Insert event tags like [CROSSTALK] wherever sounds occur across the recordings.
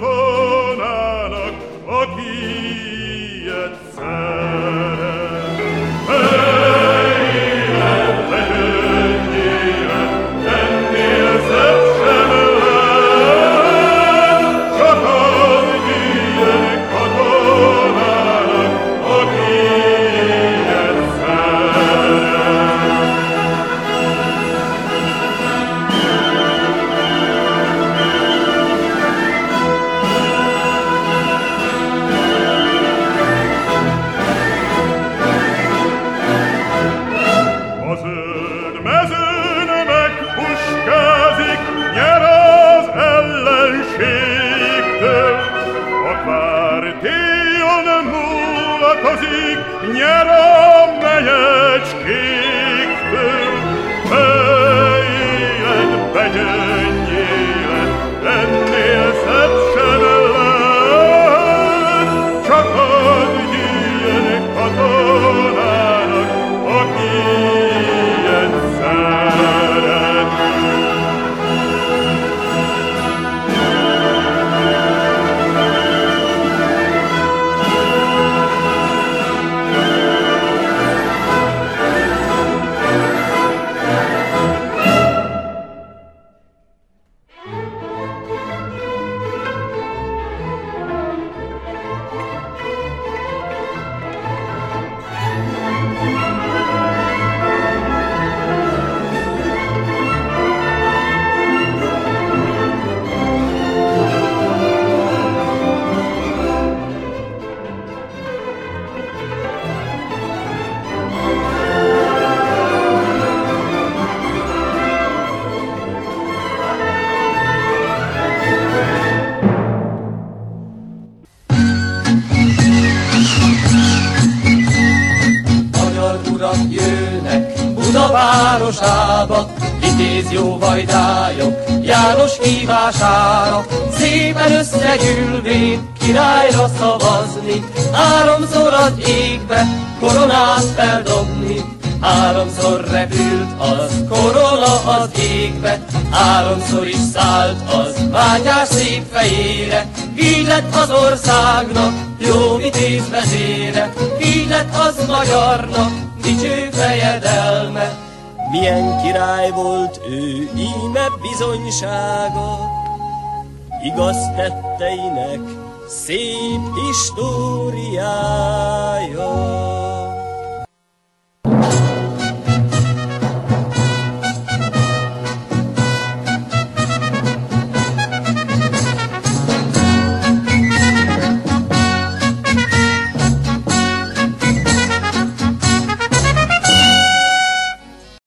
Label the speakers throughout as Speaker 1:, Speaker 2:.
Speaker 1: Lord.
Speaker 2: lett az országnak, jó mit év vezére, így lett az magyarnak, dicső fejedelme. Milyen király volt ő, íme bizonysága, igaz tetteinek szép históriája.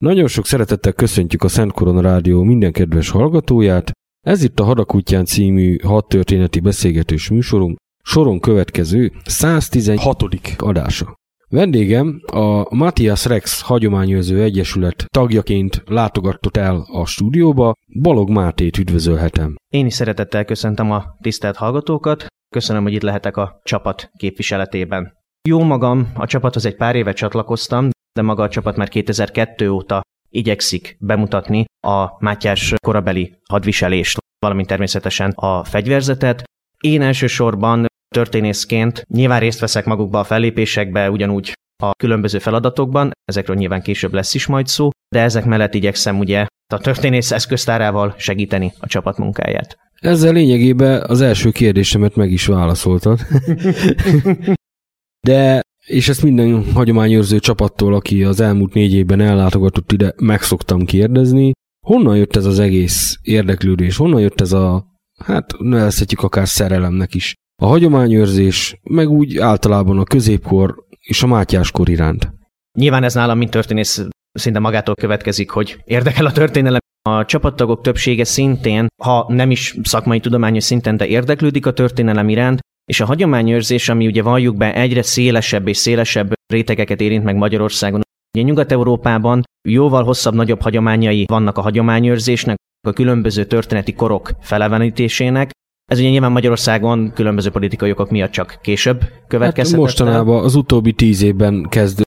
Speaker 3: Nagyon sok szeretettel köszöntjük a Szent Korona Rádió minden kedves hallgatóját. Ez itt a Hadakútján című hat történeti beszélgetős műsorunk, soron következő 116. adása. Vendégem a Matthias Rex Hagyományőrző Egyesület tagjaként látogatott el a stúdióba. Balog Mátét üdvözölhetem.
Speaker 4: Én is szeretettel köszöntöm a tisztelt hallgatókat. Köszönöm, hogy itt lehetek a csapat képviseletében. Jó magam, a csapathoz egy pár éve csatlakoztam, de maga a csapat már 2002 óta igyekszik bemutatni a Mátyás korabeli hadviselést, valamint természetesen a fegyverzetet. Én elsősorban történészként nyilván részt veszek magukba a fellépésekbe, ugyanúgy a különböző feladatokban, ezekről nyilván később lesz is majd szó, de ezek mellett igyekszem ugye a történész eszköztárával segíteni a csapat munkáját.
Speaker 3: Ezzel lényegében az első kérdésemet meg is válaszoltad. [LAUGHS] De, és ezt minden hagyományőrző csapattól, aki az elmúlt négy évben ellátogatott ide, meg szoktam kérdezni, honnan jött ez az egész érdeklődés, honnan jött ez a, hát nevezhetjük akár szerelemnek is. A hagyományőrzés, meg úgy általában a középkor és a mátyáskor iránt.
Speaker 4: Nyilván ez nálam, mint történész, szinte magától következik, hogy érdekel a történelem. A csapattagok többsége szintén, ha nem is szakmai tudományos szinten, de érdeklődik a történelem iránt, és a hagyományőrzés, ami ugye valljuk be egyre szélesebb és szélesebb rétegeket érint meg Magyarországon. Ugye Nyugat-Európában jóval hosszabb, nagyobb hagyományai vannak a hagyományőrzésnek, a különböző történeti korok felevenítésének, ez ugye nyilván Magyarországon különböző politikai okok miatt csak később következett. Hát
Speaker 3: mostanában az utóbbi tíz évben kezd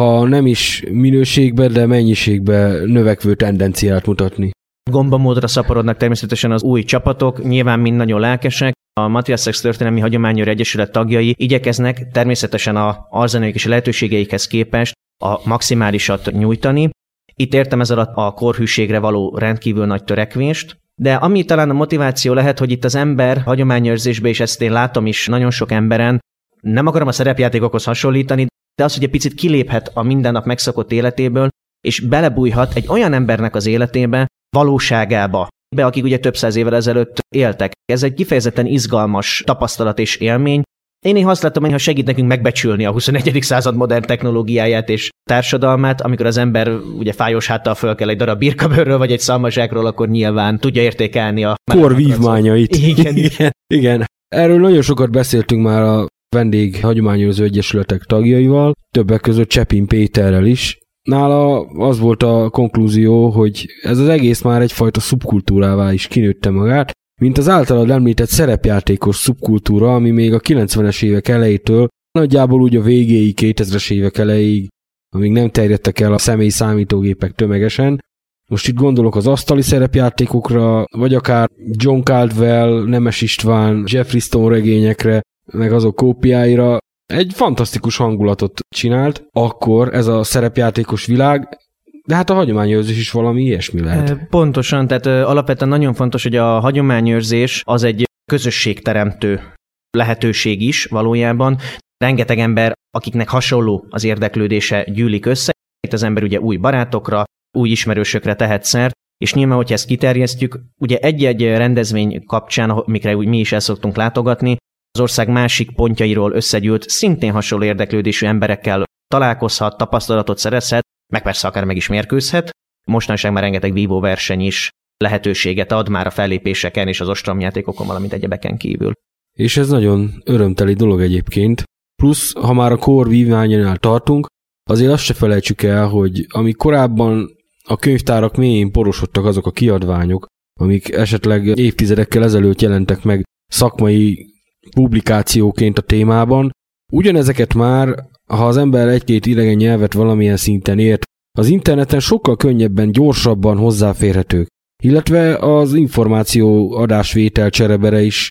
Speaker 3: ha nem is minőségben, de mennyiségben növekvő tendenciát mutatni.
Speaker 4: Gombamódra szaporodnak természetesen az új csapatok, nyilván mind nagyon lelkesek. A Matthias Sex Történelmi Hagyományőr Egyesület tagjai igyekeznek természetesen a arzenaik és a lehetőségeikhez képest a maximálisat nyújtani. Itt értem ez alatt a korhűségre való rendkívül nagy törekvést, de ami talán a motiváció lehet, hogy itt az ember hagyományőrzésbe, és ezt én látom is nagyon sok emberen, nem akarom a szerepjátékokhoz hasonlítani, de az, hogy egy picit kiléphet a mindennap megszokott életéből, és belebújhat egy olyan embernek az életébe, valóságába, be, akik ugye több száz évvel ezelőtt éltek. Ez egy kifejezetten izgalmas tapasztalat és élmény. Én néha azt látom, hogy ha segít nekünk megbecsülni a 21. század modern technológiáját és társadalmát, amikor az ember ugye fájós háttal föl kell egy darab birkabőrről vagy egy szalmazsákról, akkor nyilván tudja értékelni a
Speaker 3: kor vívmányait. Igen. [LAUGHS] igen. igen. Erről nagyon sokat beszéltünk már a vendég hagyományozó egyesületek tagjaival, többek között Csepin Péterrel is. Nála az volt a konklúzió, hogy ez az egész már egyfajta szubkultúrává is kinőtte magát, mint az általad említett szerepjátékos szubkultúra, ami még a 90-es évek elejétől, nagyjából úgy a végéig, 2000-es évek elejéig, amíg nem terjedtek el a személy számítógépek tömegesen. Most itt gondolok az asztali szerepjátékokra, vagy akár John Caldwell, Nemes István, Jeffrey Stone regényekre, meg azok kópiáira egy fantasztikus hangulatot csinált, akkor ez a szerepjátékos világ, de hát a hagyományőrzés is valami ilyesmi lehet.
Speaker 4: Pontosan, tehát alapvetően nagyon fontos, hogy a hagyományőrzés az egy közösségteremtő lehetőség is valójában. Rengeteg ember, akiknek hasonló az érdeklődése gyűlik össze, itt az ember ugye új barátokra, új ismerősökre tehet szert, és nyilván, hogyha ezt kiterjesztjük, ugye egy-egy rendezvény kapcsán, amikre úgy mi is el szoktunk látogatni, az ország másik pontjairól összegyűlt, szintén hasonló érdeklődésű emberekkel találkozhat, tapasztalatot szerezhet, meg persze akár meg is mérkőzhet. Mostanság már rengeteg vívó verseny is lehetőséget ad már a fellépéseken és az ostromjátékokon, valamint egyebeken kívül.
Speaker 3: És ez nagyon örömteli dolog egyébként. Plusz, ha már a kor vívmányánál tartunk, azért azt se felejtsük el, hogy ami korábban a könyvtárak mélyén porosodtak azok a kiadványok, amik esetleg évtizedekkel ezelőtt jelentek meg szakmai publikációként a témában. Ugyanezeket már, ha az ember egy-két idegen nyelvet valamilyen szinten ért, az interneten sokkal könnyebben, gyorsabban hozzáférhetők, illetve az információ adásvétel cserebere is,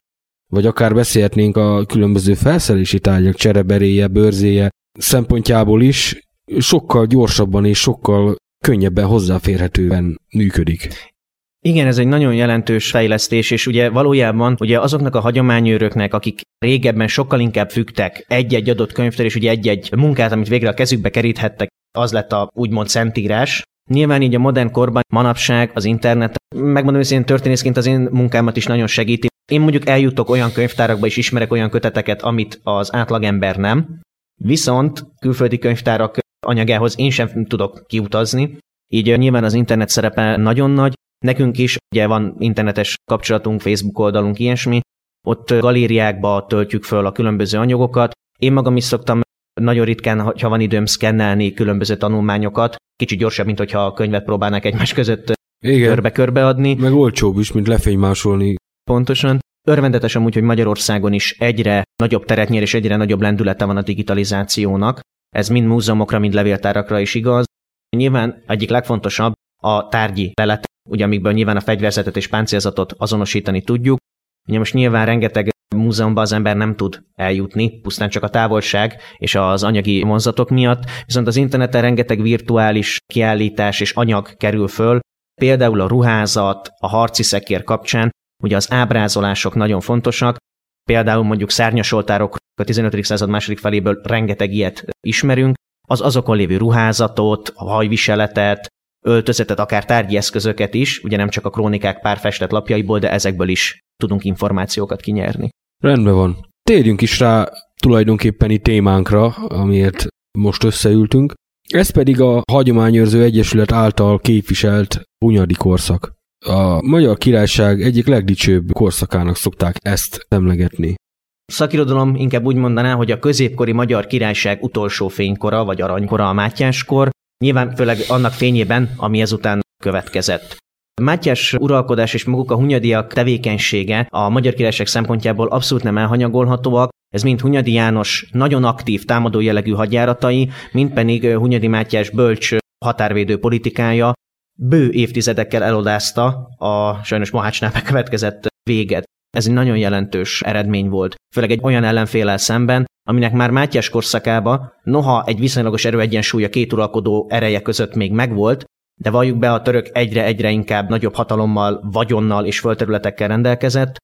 Speaker 3: vagy akár beszélhetnénk a különböző felszerelési tárgyak csereberéje, bőrzéje szempontjából is sokkal gyorsabban és sokkal könnyebben hozzáférhetően működik.
Speaker 4: Igen, ez egy nagyon jelentős fejlesztés, és ugye valójában ugye azoknak a hagyományőröknek, akik régebben sokkal inkább fügtek egy-egy adott könyvtől, és ugye egy-egy munkát, amit végre a kezükbe keríthettek, az lett a úgymond szentírás. Nyilván így a modern korban, manapság, az internet, megmondom én történészként az én munkámat is nagyon segíti. Én mondjuk eljutok olyan könyvtárakba, és ismerek olyan köteteket, amit az átlagember nem. Viszont külföldi könyvtárak anyagához én sem tudok kiutazni, így nyilván az internet szerepe nagyon nagy, Nekünk is ugye van internetes kapcsolatunk, Facebook oldalunk, ilyesmi, ott galériákba töltjük föl a különböző anyagokat. Én magam is szoktam nagyon ritkán, ha van időm, szkennelni különböző tanulmányokat, kicsit gyorsabb, mint hogyha a könyvet próbálnak egymás között körbe-körbe adni.
Speaker 3: Meg olcsóbb is, mint lefénymásolni.
Speaker 4: Pontosan. Örvendetes amúgy, hogy Magyarországon is egyre nagyobb teret nyer, és egyre nagyobb lendülete van a digitalizációnak. Ez mind múzeumokra, mind levéltárakra is igaz. Nyilván egyik legfontosabb a tárgyi lelet, ugye amikből nyilván a fegyverzetet és páncélzatot azonosítani tudjuk. Ugye most nyilván rengeteg múzeumban az ember nem tud eljutni, pusztán csak a távolság és az anyagi vonzatok miatt, viszont az interneten rengeteg virtuális kiállítás és anyag kerül föl, például a ruházat, a harci szekér kapcsán, ugye az ábrázolások nagyon fontosak, például mondjuk szárnyasoltárok a 15. század második feléből rengeteg ilyet ismerünk, az azokon lévő ruházatot, a hajviseletet, öltözetet, akár tárgyi eszközöket is, ugye nem csak a krónikák pár festett lapjaiból, de ezekből is tudunk információkat kinyerni.
Speaker 3: Rendben van. Térjünk is rá tulajdonképpeni témánkra, amiért most összeültünk. Ez pedig a Hagyományőrző Egyesület által képviselt Hunyadi korszak. A Magyar Királyság egyik legdicsőbb korszakának szokták ezt emlegetni.
Speaker 4: Szakirodalom inkább úgy mondaná, hogy a középkori Magyar Királyság utolsó fénykora, vagy aranykora a Mátyáskor, nyilván főleg annak fényében, ami ezután következett. Mátyás uralkodás és maguk a hunyadiak tevékenysége a Magyar Királyság szempontjából abszolút nem elhanyagolhatóak, ez mind Hunyadi János nagyon aktív támadó jellegű hadjáratai, mind pedig Hunyadi Mátyás bölcs határvédő politikája bő évtizedekkel elodázta a sajnos Mohácsnál bekövetkezett véget. Ez egy nagyon jelentős eredmény volt, főleg egy olyan ellenfélel szemben, aminek már Mátyás korszakába, noha egy viszonylagos erőegyensúly a két uralkodó ereje között még megvolt, de valljuk be, a török egyre-egyre inkább nagyobb hatalommal, vagyonnal és földterületekkel rendelkezett,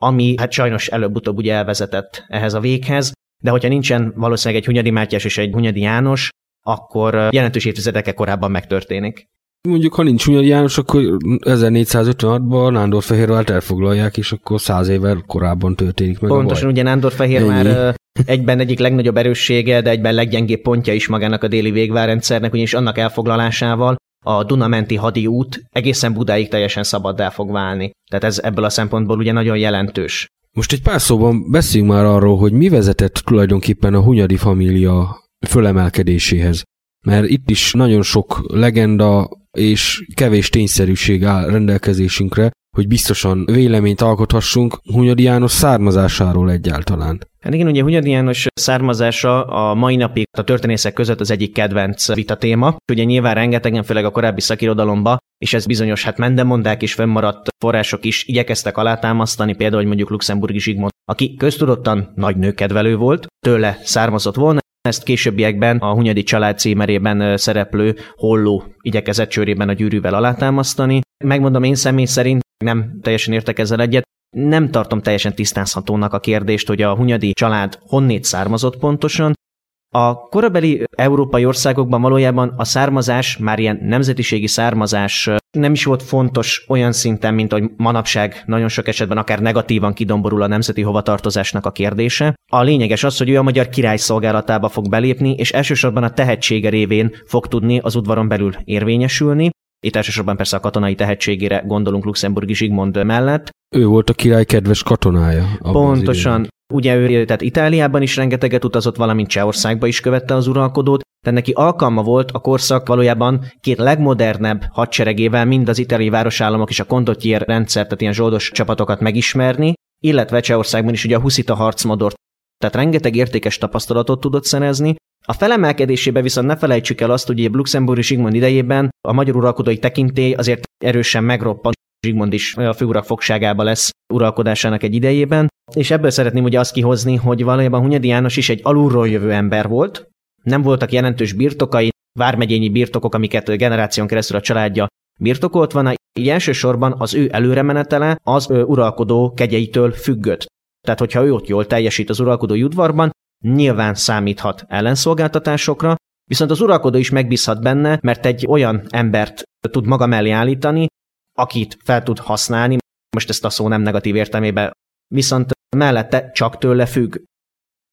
Speaker 4: ami hát sajnos előbb-utóbb ugye elvezetett ehhez a véghez, de hogyha nincsen valószínűleg egy Hunyadi Mátyás és egy Hunyadi János, akkor jelentős évtizedekkel korábban megtörténik.
Speaker 3: Mondjuk, ha nincs Hunyadi János, akkor 1456-ban Nándorfehérvárt elfoglalják, és akkor száz évvel korábban történik meg
Speaker 4: Pontosan,
Speaker 3: a
Speaker 4: ugye Nándorfehérvár egyben egyik legnagyobb erőssége, de egyben leggyengébb pontja is magának a déli végvárrendszernek, ugyanis annak elfoglalásával a Dunamenti hadi út egészen Budáig teljesen szabaddá fog válni. Tehát ez ebből a szempontból ugye nagyon jelentős.
Speaker 3: Most egy pár szóban beszéljünk már arról, hogy mi vezetett tulajdonképpen a Hunyadi família fölemelkedéséhez. Mert itt is nagyon sok legenda és kevés tényszerűség áll rendelkezésünkre, hogy biztosan véleményt alkothassunk Hunyadi János származásáról egyáltalán.
Speaker 4: Hát igen, ugye Hunyadi János származása a mai napig a történészek között az egyik kedvenc vita téma. Ugye nyilván rengetegen, főleg a korábbi szakirodalomba, és ez bizonyos hát mendemondák is fennmaradt források is igyekeztek alátámasztani, például hogy mondjuk Luxemburgi Zsigmond, aki köztudottan nagy nőkedvelő volt, tőle származott volna, ezt későbbiekben a Hunyadi család címerében szereplő holló igyekezett csőrében a gyűrűvel alátámasztani. Megmondom én személy szerint, nem teljesen értek ezzel egyet, nem tartom teljesen tisztázhatónak a kérdést, hogy a Hunyadi család honnét származott pontosan. A korabeli európai országokban valójában a származás, már ilyen nemzetiségi származás nem is volt fontos olyan szinten, mint hogy manapság nagyon sok esetben akár negatívan kidomborul a nemzeti hovatartozásnak a kérdése. A lényeges az, hogy ő a magyar király szolgálatába fog belépni, és elsősorban a tehetsége révén fog tudni az udvaron belül érvényesülni. Itt elsősorban persze a katonai tehetségére gondolunk Luxemburgi Zsigmond mellett.
Speaker 3: Ő volt a király kedves katonája.
Speaker 4: Pontosan. Ugye ő tehát Itáliában is rengeteget utazott, valamint Csehországba is követte az uralkodót, de neki alkalma volt a korszak valójában két legmodernebb hadseregével mind az itáliai városállamok és a kondottier rendszer, tehát ilyen zsoldos csapatokat megismerni, illetve Csehországban is ugye a huszita harcmodort. Tehát rengeteg értékes tapasztalatot tudott szerezni, a felemelkedésébe viszont ne felejtsük el azt, hogy Luxemburgi Zsigmond idejében a magyar uralkodói tekintély azért erősen megroppan. Zsigmond is a figurak fogságába lesz uralkodásának egy idejében, és ebből szeretném ugye azt kihozni, hogy valójában Hunyadi János is egy alulról jövő ember volt, nem voltak jelentős birtokai, vármegyényi birtokok, amiket generáción keresztül a családja birtokolt van, így elsősorban az ő előremenetele az ő uralkodó kegyeitől függött. Tehát, hogyha ő ott jól teljesít az uralkodó udvarban, nyilván számíthat ellenszolgáltatásokra, viszont az uralkodó is megbízhat benne, mert egy olyan embert tud maga mellé állítani, akit fel tud használni, most ezt a szó nem negatív értelmében, viszont mellette csak tőle függ.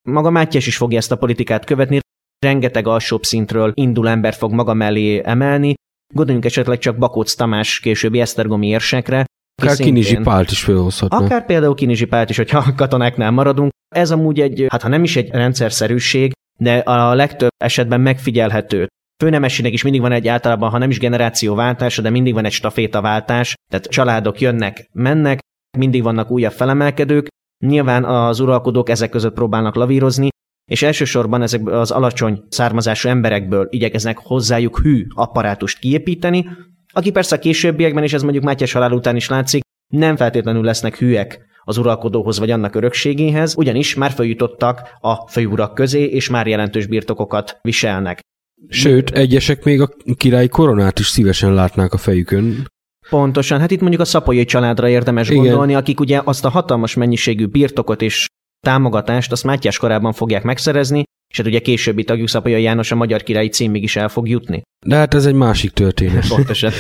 Speaker 4: Maga Mátyás is fogja ezt a politikát követni, rengeteg alsóbb szintről indul ember fog maga mellé emelni, gondoljunk esetleg csak Bakóc Tamás későbbi Esztergomi érsekre,
Speaker 3: Akár szintén, Kinizsi Pált is felhozhatna.
Speaker 4: Akár például Kinizsi Pált is, hogyha a katonáknál maradunk. Ez amúgy egy, hát ha nem is egy rendszerszerűség, de a legtöbb esetben megfigyelhető. Főnemesinek is mindig van egy általában, ha nem is generációváltása, de mindig van egy stafétaváltás, tehát családok jönnek, mennek, mindig vannak újabb felemelkedők, Nyilván az uralkodók ezek között próbálnak lavírozni, és elsősorban ezek az alacsony származású emberekből igyekeznek hozzájuk hű apparátust kiépíteni, aki persze a későbbiekben, és ez mondjuk Mátyás halál után is látszik, nem feltétlenül lesznek hűek az uralkodóhoz vagy annak örökségéhez, ugyanis már feljutottak a főurak közé, és már jelentős birtokokat viselnek.
Speaker 3: Sőt, egyesek még a királyi koronát is szívesen látnák a fejükön.
Speaker 4: Pontosan, hát itt mondjuk a szapolyai családra érdemes Igen. gondolni, akik ugye azt a hatalmas mennyiségű birtokot és támogatást azt Mátyás korában fogják megszerezni, és hát ugye későbbi tagjuk Szapolyai János a magyar királyi címig is el fog jutni.
Speaker 3: De hát ez egy másik történet. [LAUGHS]
Speaker 4: Pontosan.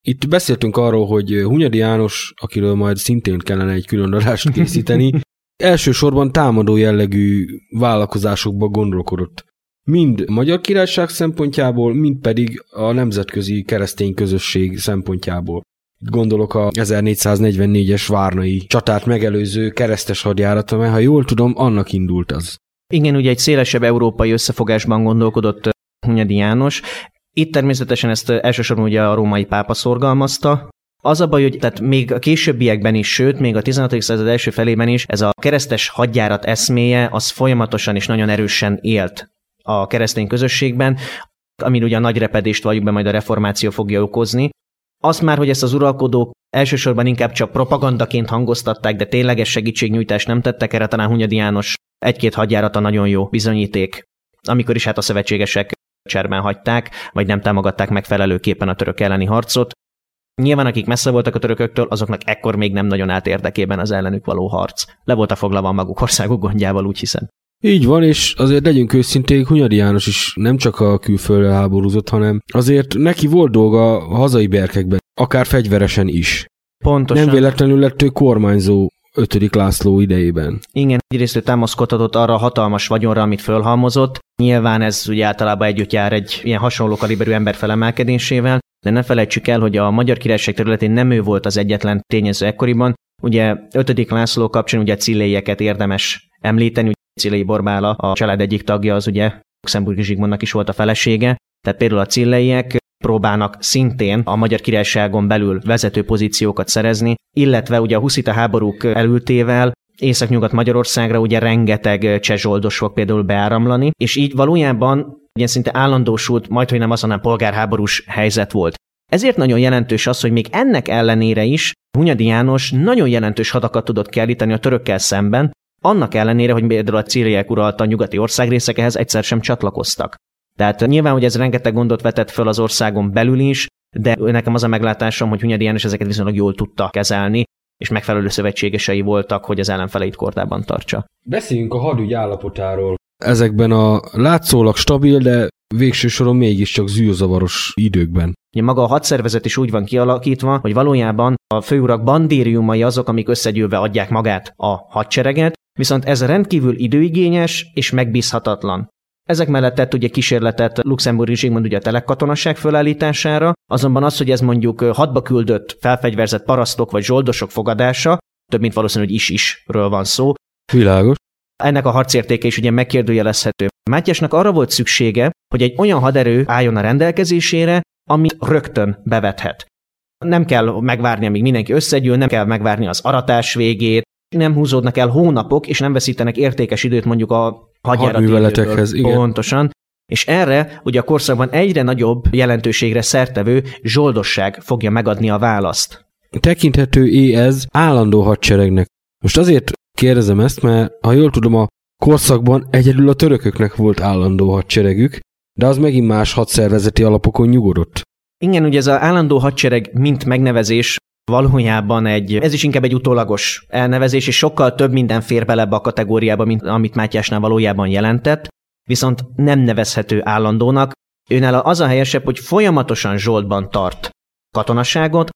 Speaker 3: Itt beszéltünk arról, hogy Hunyadi János, akiről majd szintén kellene egy külön adást készíteni, elsősorban támadó jellegű vállalkozásokba gondolkodott. Mind magyar királyság szempontjából, mind pedig a nemzetközi keresztény közösség szempontjából. Gondolok a 1444-es Várnai csatát megelőző keresztes hadjárata, mert ha jól tudom, annak indult az.
Speaker 4: Igen, ugye egy szélesebb európai összefogásban gondolkodott Hunyadi János. Itt természetesen ezt elsősorban ugye a római pápa szorgalmazta, az a baj, hogy tehát még a későbbiekben is, sőt, még a 16. század első felében is ez a keresztes hadjárat eszméje az folyamatosan és nagyon erősen élt a keresztény közösségben, amin ugye a nagy repedést valljuk be majd a reformáció fogja okozni. Azt már, hogy ezt az uralkodók elsősorban inkább csak propagandaként hangoztatták, de tényleges segítségnyújtást nem tettek erre, talán Hunyadi János egy-két hadjárata nagyon jó bizonyíték, amikor is hát a szövetségesek cserben hagyták, vagy nem támogatták megfelelőképpen a török elleni harcot. Nyilván akik messze voltak a törököktől, azoknak ekkor még nem nagyon állt érdekében az ellenük való harc. Le volt a foglalva a maguk országuk gondjával, úgy hiszem.
Speaker 3: Így van, és azért legyünk őszinték, Hunyadi János is nem csak a külföldre háborúzott, hanem azért neki volt dolga a hazai berkekben, akár fegyveresen is.
Speaker 4: Pontosan.
Speaker 3: Nem véletlenül lett ő kormányzó 5. László idejében.
Speaker 4: Igen, egyrészt ő támaszkodhatott arra a hatalmas vagyonra, amit fölhalmozott. Nyilván ez ugye általában együtt jár egy ilyen hasonló kaliberű ember felemelkedésével, de ne felejtsük el, hogy a Magyar Királyság területén nem ő volt az egyetlen tényező ekkoriban. Ugye 5. László kapcsán ugye Cilléjeket érdemes említeni, Cillei Borbála, a család egyik tagja, az ugye Luxemburgi Zsigmondnak is volt a felesége, tehát például a Cilleiek próbálnak szintén a Magyar Királyságon belül vezető pozíciókat szerezni, illetve ugye a huszita háborúk elültével Észak-Nyugat Magyarországra ugye rengeteg csezsoldos fog például beáramlani, és így valójában ugye szinte állandósult, majd hogy nem az, hanem polgárháborús helyzet volt. Ezért nagyon jelentős az, hogy még ennek ellenére is Hunyadi János nagyon jelentős hadakat tudott kiállítani a törökkel szemben, annak ellenére, hogy például a círiek uralta a nyugati országrészek ehhez egyszer sem csatlakoztak. Tehát nyilván, hogy ez rengeteg gondot vetett föl az országon belül is, de nekem az a meglátásom, hogy Hunyadi János ezeket viszonylag jól tudta kezelni, és megfelelő szövetségesei voltak, hogy az ellenfeleit kordában tartsa.
Speaker 3: Beszéljünk a hadügy állapotáról. Ezekben a látszólag stabil, de végső soron mégiscsak zűrzavaros időkben.
Speaker 4: Ugye maga a hadszervezet is úgy van kialakítva, hogy valójában a főurak bandériumai azok, amik összegyűlve adják magát a hadsereget, viszont ez rendkívül időigényes és megbízhatatlan. Ezek mellett tett ugye kísérletet Luxemburgi Zsigmond ugye a telekkatonasság fölállítására, azonban az, hogy ez mondjuk hadba küldött, felfegyverzett parasztok vagy zsoldosok fogadása, több mint valószínű, hogy is-isről van szó.
Speaker 3: Világos.
Speaker 4: Ennek a harcértéke is ugye megkérdőjelezhető. Mátyásnak arra volt szüksége, hogy egy olyan haderő álljon a rendelkezésére, amit rögtön bevethet. Nem kell megvárni, amíg mindenki összegyűl, nem kell megvárni az aratás végét, nem húzódnak el hónapok, és nem veszítenek értékes időt mondjuk a
Speaker 3: hadműveletekhez. Igen.
Speaker 4: Pontosan. És erre ugye a korszakban egyre nagyobb jelentőségre szertevő zsoldosság fogja megadni a választ.
Speaker 3: Tekinthető é ez állandó hadseregnek. Most azért kérdezem ezt, mert ha jól tudom, a korszakban egyedül a törököknek volt állandó hadseregük, de az megint más hadszervezeti alapokon nyugodott.
Speaker 4: Igen, ugye ez az állandó hadsereg mint megnevezés valójában egy, ez is inkább egy utólagos elnevezés, és sokkal több minden fér bele ebbe a kategóriába, mint amit Mátyásnál valójában jelentett, viszont nem nevezhető állandónak. Őnál az a helyesebb, hogy folyamatosan zsoltban tart katonaságot,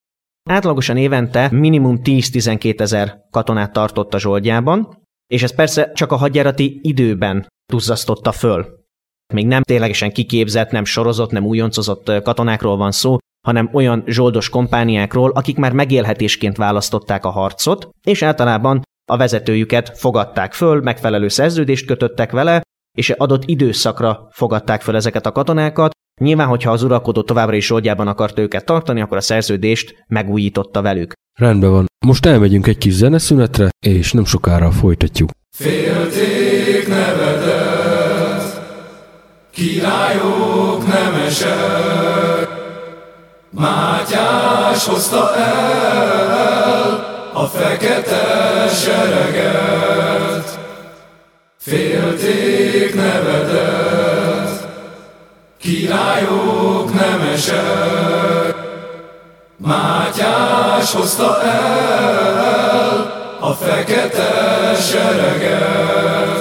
Speaker 4: átlagosan évente minimum 10-12 ezer katonát tartott a zsoldjában, és ez persze csak a hadjárati időben duzzasztotta föl. Még nem ténylegesen kiképzett, nem sorozott, nem újoncozott katonákról van szó, hanem olyan zsoldos kompániákról, akik már megélhetésként választották a harcot, és általában a vezetőjüket fogadták föl, megfelelő szerződést kötöttek vele, és adott időszakra fogadták föl ezeket a katonákat, Nyilván, hogyha az uralkodó továbbra is oldjában akarta őket tartani, akkor a szerződést megújította velük.
Speaker 3: Rendben van. Most elmegyünk egy kis zeneszünetre, és nem sokára folytatjuk.
Speaker 5: Félték nevedet, királyok nemesek, Mátyás hozta el a fekete sereget. Félték nevedet, királyok nemesek, Mátyás hozta el a fekete sereget.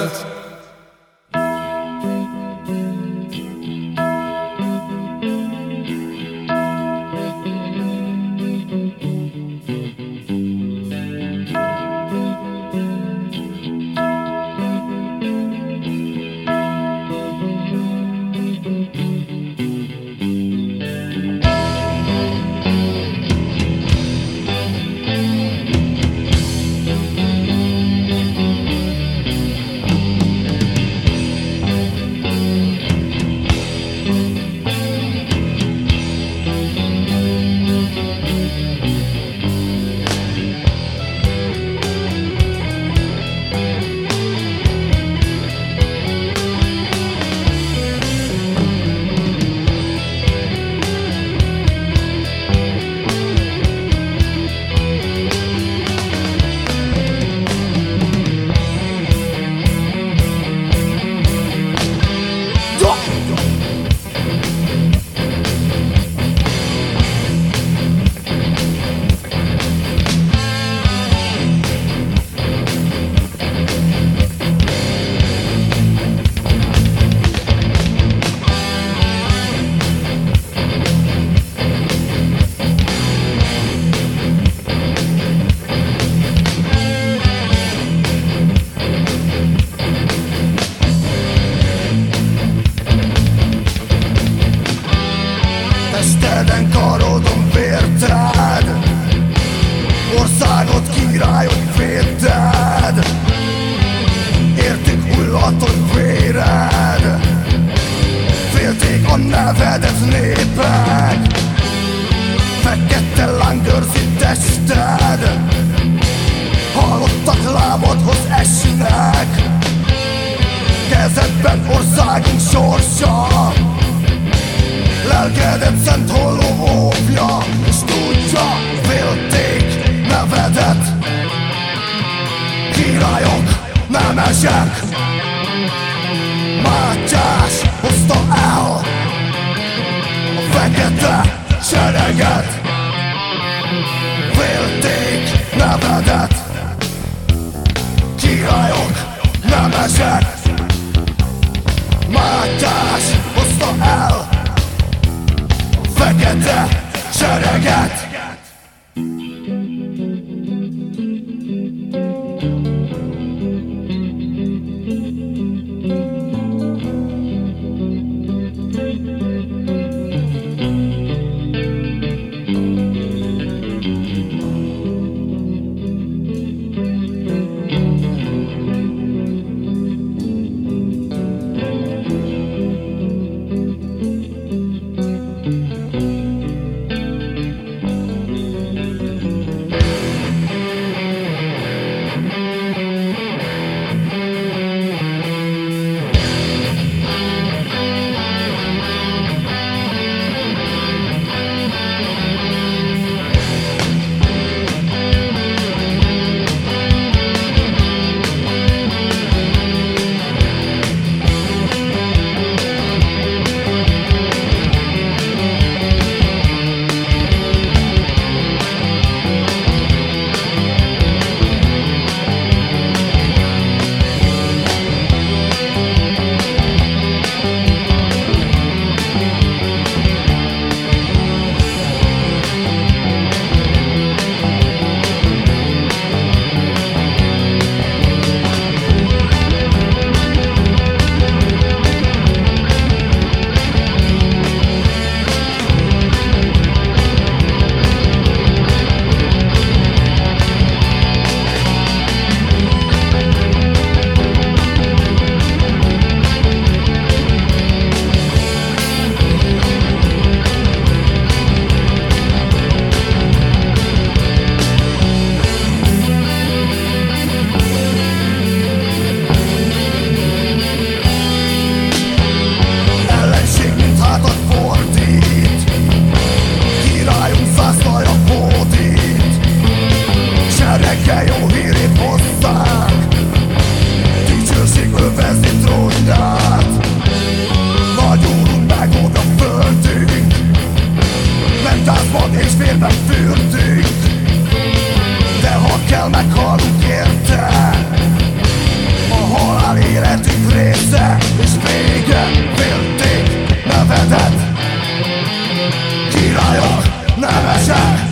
Speaker 6: kevesek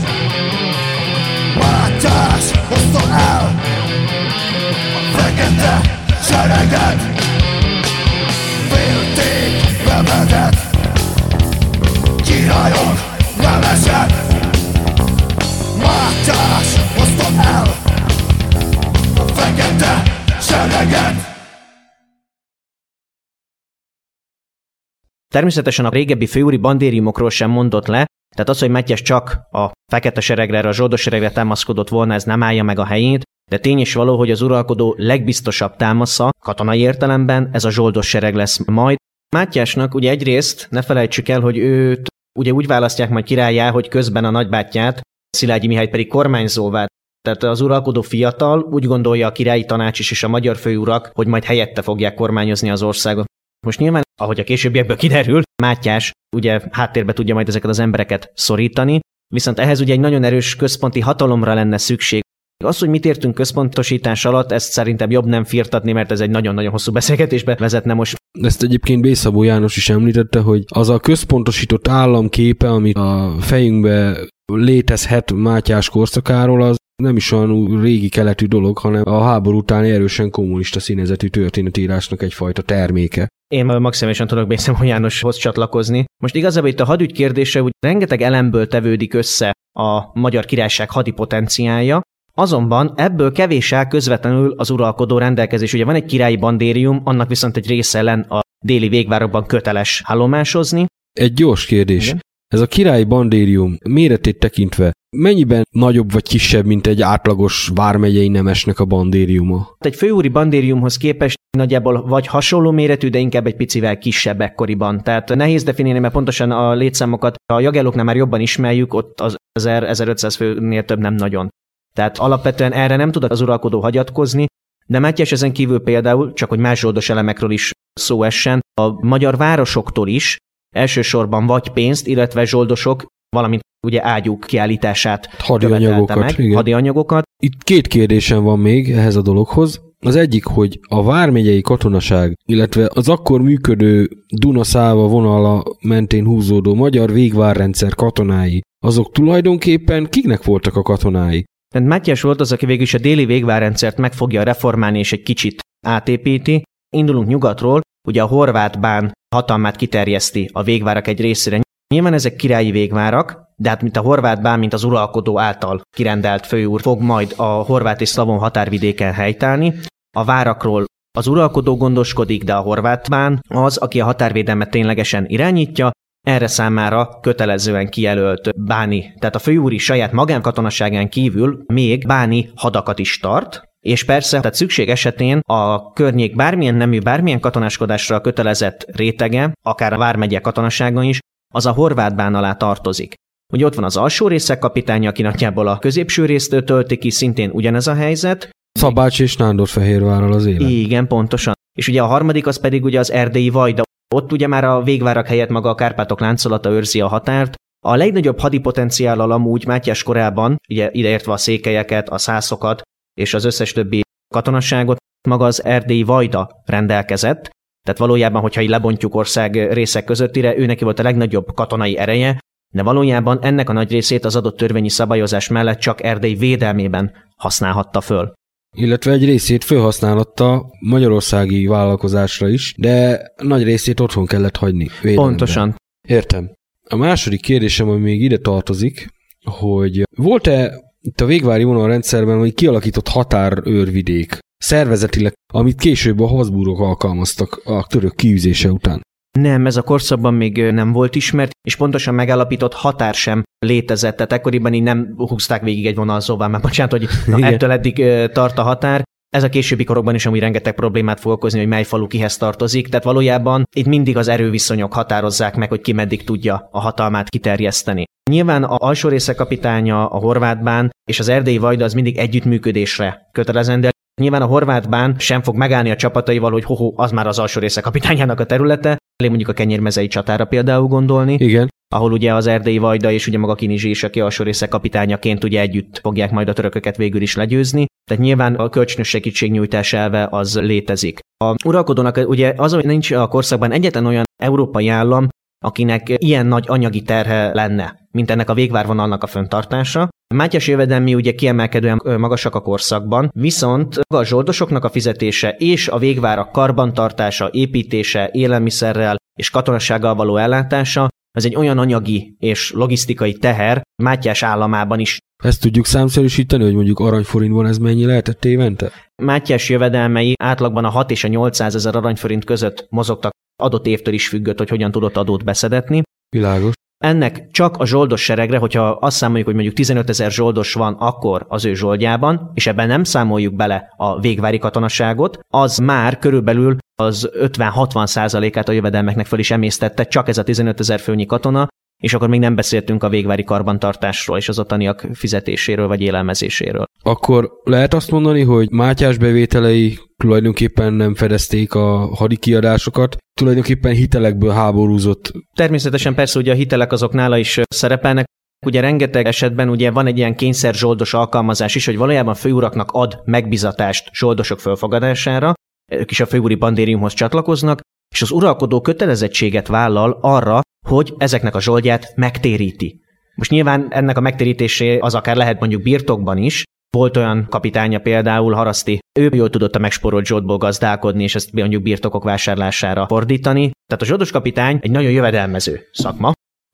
Speaker 6: A fekete sereget Félték bemedet nem esett Barátás hozta el A fekete
Speaker 4: Természetesen a régebbi főúri bandériumokról sem mondott le, tehát az, hogy Mátyás csak a fekete seregre, a zsoldos seregre támaszkodott volna, ez nem állja meg a helyét, de tény is való, hogy az uralkodó legbiztosabb támasza katonai értelemben ez a zsoldos sereg lesz majd. Mátyásnak ugye egyrészt ne felejtsük el, hogy őt ugye úgy választják majd királyá, hogy közben a nagybátyját, Szilágyi Mihály pedig kormányzóvá. Tehát az uralkodó fiatal, úgy gondolja a királyi tanács is és a magyar főurak, hogy majd helyette fogják kormányozni az országot. Most nyilván, ahogy a későbbiekből kiderül, Mátyás ugye háttérbe tudja majd ezeket az embereket szorítani, viszont ehhez ugye egy nagyon erős központi hatalomra lenne szükség. Az, hogy mit értünk központosítás alatt, ezt szerintem jobb nem firtatni, mert ez egy nagyon-nagyon hosszú beszélgetésbe vezetne most.
Speaker 3: Ezt egyébként Bészabó János is említette, hogy az a központosított államképe, amit a fejünkbe létezhet Mátyás korszakáról, az nem is olyan régi keletű dolog, hanem a háború utáni erősen kommunista színezetű történetírásnak egyfajta terméke.
Speaker 4: Én maximálisan tudok Bészem Jánoshoz csatlakozni. Most igazából itt a hadügy kérdése, hogy rengeteg elemből tevődik össze a magyar királyság hadi potenciája, Azonban ebből kevés áll közvetlenül az uralkodó rendelkezés. Ugye van egy királyi bandérium, annak viszont egy része ellen a déli végvárokban köteles állomásozni.
Speaker 3: Egy gyors kérdés. Igen? Ez a királyi bandérium méretét tekintve mennyiben nagyobb vagy kisebb, mint egy átlagos vármegyei nemesnek a bandériuma?
Speaker 4: Egy főúri bandériumhoz képest nagyjából vagy hasonló méretű, de inkább egy picivel kisebb ekkoriban. Tehát nehéz definiálni, mert pontosan a létszámokat a jagellóknál már jobban ismerjük, ott az 1000-1500 főnél több nem nagyon. Tehát alapvetően erre nem tud az uralkodó hagyatkozni, de Mátyás ezen kívül például, csak hogy más zsoldos elemekről is szó essen, a magyar városoktól is elsősorban vagy pénzt, illetve zsoldosok, valamint ugye ágyúk kiállítását
Speaker 3: hadianyagokat,
Speaker 4: meg, igen. hadianyagokat.
Speaker 3: Itt két kérdésem van még ehhez a dologhoz. Az egyik, hogy a vármegyei katonaság, illetve az akkor működő Dunaszáva vonala mentén húzódó magyar végvárrendszer katonái, azok tulajdonképpen kiknek voltak a katonái?
Speaker 4: Tehát Mátyás volt az, aki végül is a déli végvárrendszert meg fogja reformálni és egy kicsit átépíti. Indulunk nyugatról, ugye a horvát bán hatalmát kiterjeszti a végvárak egy részére. Nyilván ezek királyi végvárak, de hát mint a horvát bán, mint az uralkodó által kirendelt főúr fog majd a horvát és szlavon határvidéken helytállni. A várakról az uralkodó gondoskodik, de a horvát bán az, aki a határvédelmet ténylegesen irányítja, erre számára kötelezően kijelölt báni, tehát a főúri saját magánkatonaságán kívül még báni hadakat is tart, és persze, tehát szükség esetén a környék bármilyen nemű, bármilyen katonáskodásra kötelezett rétege, akár a vármegye katonasága is, az a horvát bán alá tartozik. Ugye ott van az alsó részek kapitánya, aki nagyjából a középső részt tölti ki, szintén ugyanez a helyzet.
Speaker 3: Szabács és Nándorfehérvárral az élet.
Speaker 4: Igen, pontosan. És ugye a harmadik az pedig ugye az erdélyi vajda, ott ugye már a végvárak helyett maga a Kárpátok láncolata őrzi a határt. A legnagyobb hadipotenciállal amúgy Mátyás korában, ugye ideértve a székelyeket, a szászokat és az összes többi katonasságot, maga az erdélyi vajda rendelkezett, tehát valójában, hogyha így lebontjuk ország részek közöttire, ő neki volt a legnagyobb katonai ereje, de valójában ennek a nagy részét az adott törvényi szabályozás mellett csak Erdély védelmében használhatta föl
Speaker 3: illetve egy részét felhasználhatta magyarországi vállalkozásra is, de nagy részét otthon kellett hagyni.
Speaker 4: Védelemben. Pontosan.
Speaker 3: Értem. A második kérdésem, ami még ide tartozik, hogy volt-e itt a végvári vonalrendszerben, hogy kialakított határőrvidék szervezetileg, amit később a Habsburgok alkalmaztak a török kiűzése után?
Speaker 4: Nem, ez a korszakban még nem volt ismert, és pontosan megállapított határ sem létezett, tehát ekkoriban így nem húzták végig egy vonalzóvá, mert bocsánat, hogy na, ettől eddig tart a határ. Ez a későbbi korokban is amúgy rengeteg problémát fog okozni, hogy mely falu kihez tartozik, tehát valójában itt mindig az erőviszonyok határozzák meg, hogy ki meddig tudja a hatalmát kiterjeszteni. Nyilván a alsó része kapitánya, a horvátbán és az erdélyi vajda az mindig együttműködésre kötelezendő. Nyilván a horvát bán sem fog megállni a csapataival, hogy hoho, az már az alsó része kapitányának a területe, elég mondjuk a kenyérmezei csatára például gondolni.
Speaker 3: Igen.
Speaker 4: Ahol ugye az erdélyi vajda és ugye maga Kinizsi is, aki alsó része kapitányaként ugye együtt fogják majd a törököket végül is legyőzni. Tehát nyilván a kölcsönös segítségnyújtás elve az létezik. A uralkodónak ugye az, hogy nincs a korszakban egyetlen olyan európai állam, akinek ilyen nagy anyagi terhe lenne, mint ennek a végvárvonalnak a föntartása. Mátyás jövedelmi ugye kiemelkedően magasak a korszakban, viszont a zsoldosoknak a fizetése és a végvárak karbantartása, építése, élelmiszerrel és katonassággal való ellátása az egy olyan anyagi és logisztikai teher Mátyás államában is
Speaker 3: Ezt tudjuk számszerűsíteni, hogy mondjuk aranyforintban ez mennyi lehetett évente?
Speaker 4: Mátyás jövedelmei átlagban a 6 és a 800 ezer aranyforint között mozogtak, adott évtől is függött, hogy hogyan tudott adót beszedetni.
Speaker 3: Világos.
Speaker 4: Ennek csak a zsoldos seregre, hogyha azt számoljuk, hogy mondjuk 15 ezer zsoldos van akkor az ő zsoldjában, és ebben nem számoljuk bele a végvári katonaságot, az már körülbelül az 50-60 százalékát a jövedelmeknek fel is emésztette, csak ez a 15 ezer főnyi katona, és akkor még nem beszéltünk a végvári karbantartásról és az ottaniak fizetéséről vagy élelmezéséről.
Speaker 3: Akkor lehet azt mondani, hogy Mátyás bevételei tulajdonképpen nem fedezték a hadikiadásokat, tulajdonképpen hitelekből háborúzott.
Speaker 4: Természetesen persze ugye a hitelek azok nála is szerepelnek, Ugye rengeteg esetben ugye van egy ilyen kényszer zsoldos alkalmazás is, hogy valójában főuraknak ad megbizatást zsoldosok fölfogadására, ők is a főúri bandériumhoz csatlakoznak, és az uralkodó kötelezettséget vállal arra, hogy ezeknek a zsoldját megtéríti. Most nyilván ennek a megtérítésé az akár lehet mondjuk birtokban is, volt olyan kapitánya például, Haraszti, ő jól tudott a megsporolt zsoldból gazdálkodni, és ezt mondjuk birtokok vásárlására fordítani. Tehát a zsoldos kapitány egy nagyon jövedelmező szakma,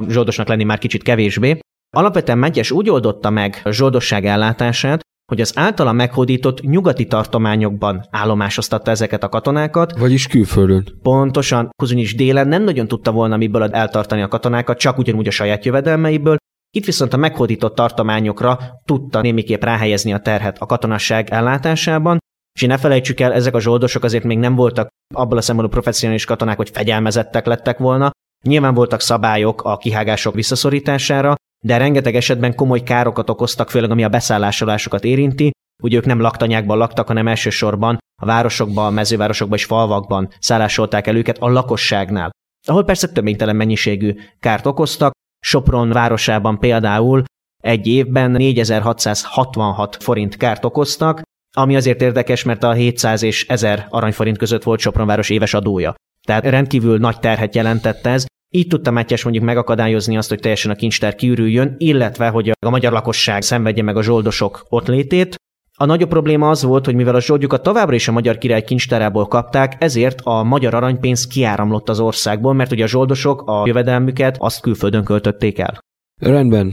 Speaker 4: zsoldosnak lenni már kicsit kevésbé. Alapvetően Megyes úgy oldotta meg a zsoldosság ellátását, hogy az általa meghódított nyugati tartományokban állomásoztatta ezeket a katonákat.
Speaker 3: Vagyis külföldön.
Speaker 4: Pontosan, is délen nem nagyon tudta volna miből eltartani a katonákat, csak ugyanúgy a saját jövedelmeiből, itt viszont a meghódított tartományokra tudta némiképp ráhelyezni a terhet a katonasság ellátásában, és ne felejtsük el, ezek a zsoldosok azért még nem voltak abból a szempontból professzionális katonák, hogy fegyelmezettek lettek volna. Nyilván voltak szabályok a kihágások visszaszorítására, de rengeteg esetben komoly károkat okoztak, főleg ami a beszállásolásokat érinti. Ugye ők nem laktanyákban laktak, hanem elsősorban a városokban, a mezővárosokban és falvakban szállásolták el őket a lakosságnál, ahol persze töménytelen mennyiségű kárt okoztak. Sopron városában például egy évben 4666 forint kárt okoztak, ami azért érdekes, mert a 700 és 1000 aranyforint között volt Sopronváros éves adója. Tehát rendkívül nagy terhet jelentett ez, így tudta Mátyás mondjuk megakadályozni azt, hogy teljesen a kincstár kiürüljön, illetve hogy a magyar lakosság szenvedje meg a zsoldosok ott létét. A nagyobb probléma az volt, hogy mivel a zsoldjukat továbbra is a magyar király kincstárából kapták, ezért a magyar aranypénz kiáramlott az országból, mert ugye a zsoldosok a jövedelmüket azt külföldön költötték el.
Speaker 3: Rendben.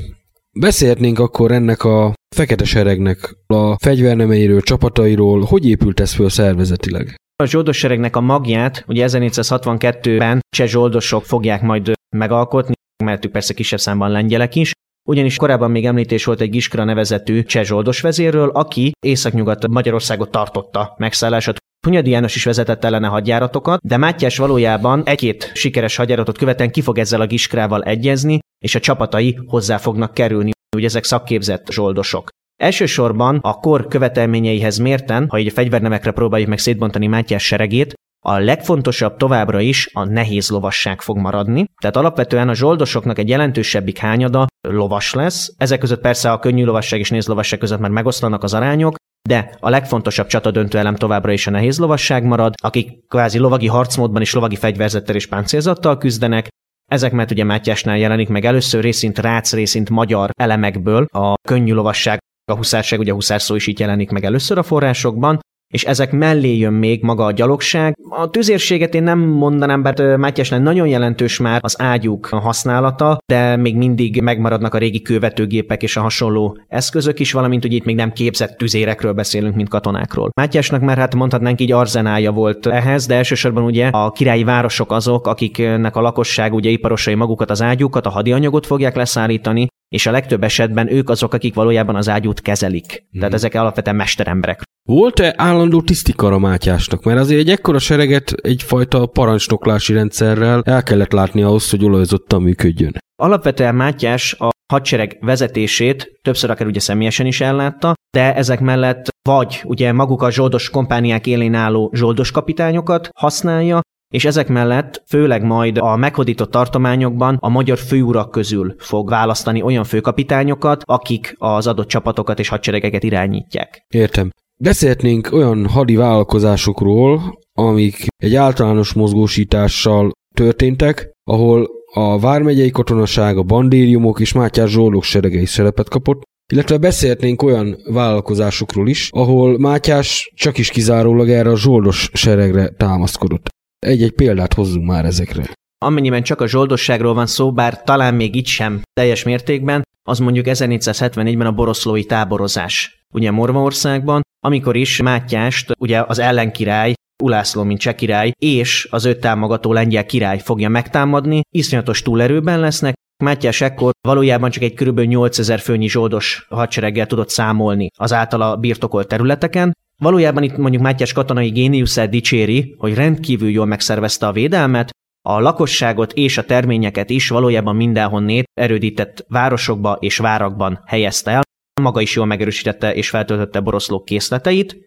Speaker 3: Beszélhetnénk akkor ennek a fekete seregnek a fegyvernemeiről, csapatairól, hogy épült ez föl szervezetileg?
Speaker 4: A zsoldosseregnek a magját ugye 1462-ben cseh zsoldosok fogják majd megalkotni, ők persze kisebb számban lengyelek is, ugyanis korábban még említés volt egy Giskra nevezetű cseh zsoldos vezérről, aki északnyugat Magyarországot tartotta megszállását. Hunyadi János is vezetett ellene hadjáratokat, de Mátyás valójában egy-két sikeres hadjáratot követően ki fog ezzel a Giskrával egyezni, és a csapatai hozzá fognak kerülni, hogy ezek szakképzett zsoldosok. Elsősorban a kor követelményeihez mérten, ha így a fegyvernevekre próbáljuk meg szétbontani Mátyás seregét, a legfontosabb továbbra is a nehéz lovasság fog maradni, tehát alapvetően a zsoldosoknak egy jelentősebbik hányada lovas lesz, ezek között persze a könnyű lovasság és néz lovasság között már megoszlanak az arányok, de a legfontosabb csatadöntő elem továbbra is a nehéz lovasság marad, akik kvázi lovagi harcmódban és lovagi fegyverzettel és páncélzattal küzdenek, ezek mert ugye Mátyásnál jelenik meg először részint rác, részint magyar elemekből a könnyű lovasság a huszárság, ugye a huszárszó is így jelenik meg először a forrásokban, és ezek mellé jön még maga a gyalogság. A tüzérséget én nem mondanám, mert Mátyásnál nagyon jelentős már az ágyúk használata, de még mindig megmaradnak a régi kővetőgépek és a hasonló eszközök is, valamint hogy itt még nem képzett tüzérekről beszélünk, mint katonákról. Mátyásnak már hát mondhatnánk így arzenája volt ehhez, de elsősorban ugye a királyi városok azok, akiknek a lakosság ugye iparosai magukat az ágyúkat, a hadianyagot fogják leszállítani, és a legtöbb esetben ők azok, akik valójában az ágyút kezelik. Hmm. Tehát ezek alapvetően mesteremberek.
Speaker 3: Volt-e állandó tisztikara Mátyásnak? Mert azért egy ekkora sereget egyfajta parancsnoklási rendszerrel el kellett látni ahhoz, hogy olajozottan működjön.
Speaker 4: Alapvetően Mátyás a hadsereg vezetését többször akár ugye személyesen is ellátta, de ezek mellett vagy ugye maguk a zsoldos kompániák élén álló zsoldos kapitányokat használja, és ezek mellett főleg majd a meghódított tartományokban a magyar főurak közül fog választani olyan főkapitányokat, akik az adott csapatokat és hadseregeket irányítják.
Speaker 3: Értem. Beszélhetnénk olyan hadi vállalkozásokról, amik egy általános mozgósítással történtek, ahol a vármegyei katonaság, a bandériumok és Mátyás Zsoldok serege is szerepet kapott, illetve beszélhetnénk olyan vállalkozásokról is, ahol Mátyás csak is kizárólag erre a zsoldos seregre támaszkodott. Egy-egy példát hozzunk már ezekre.
Speaker 4: Amennyiben csak a zsoldosságról van szó, bár talán még itt sem teljes mértékben, az mondjuk 1474-ben a boroszlói táborozás. Ugye Morvaországban, amikor is Mátyást, ugye az ellenkirály, Ulászló, mint cseh király, és az öt támogató lengyel király fogja megtámadni, iszonyatos túlerőben lesznek, Mátyás ekkor valójában csak egy kb. 8000 főnyi zsoldos hadsereggel tudott számolni az általa birtokolt területeken. Valójában itt mondjuk Mátyás katonai géniuszát dicséri, hogy rendkívül jól megszervezte a védelmet, a lakosságot és a terményeket is valójában mindenhonnét erődített városokba és várakban helyezte el. Maga is jól megerősítette és feltöltötte boroszlók készleteit.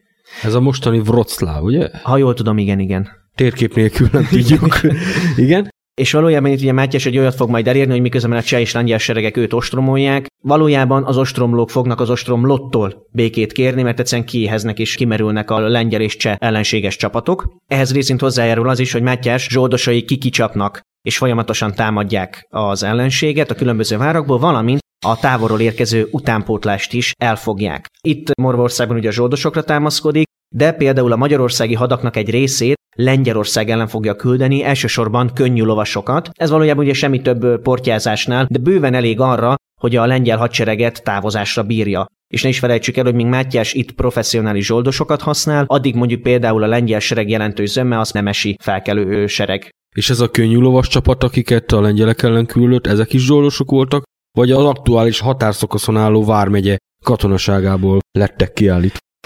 Speaker 3: Ez a mostani Wroclaw, ugye?
Speaker 4: Ha jól tudom, igen, igen.
Speaker 3: Térkép nélkül nem tudjuk. [LAUGHS] igen?
Speaker 4: És valójában itt ugye Mátyás egy olyat fog majd elérni, hogy miközben a cseh és lengyel seregek őt ostromolják, valójában az ostromlók fognak az ostromlottól békét kérni, mert egyszerűen kiéheznek és kimerülnek a lengyel és cseh ellenséges csapatok. Ehhez részint hozzájárul az is, hogy Mátyás zsoldosai kikicsapnak és folyamatosan támadják az ellenséget a különböző várakból, valamint a távolról érkező utánpótlást is elfogják. Itt Morvországban ugye a zsoldosokra támaszkodik, de például a magyarországi hadaknak egy részét Lengyelország ellen fogja küldeni, elsősorban könnyű lovasokat. Ez valójában ugye semmi több portyázásnál, de bőven elég arra, hogy a lengyel hadsereget távozásra bírja. És ne is felejtsük el, hogy míg Mátyás itt professzionális zsoldosokat használ, addig mondjuk például a lengyel sereg jelentős zömme az nemesi felkelő sereg.
Speaker 3: És ez a könnyű lovas csapat, akiket a lengyelek ellen küldött, ezek is zsoldosok voltak, vagy az aktuális határszakaszon álló vármegye katonaságából lettek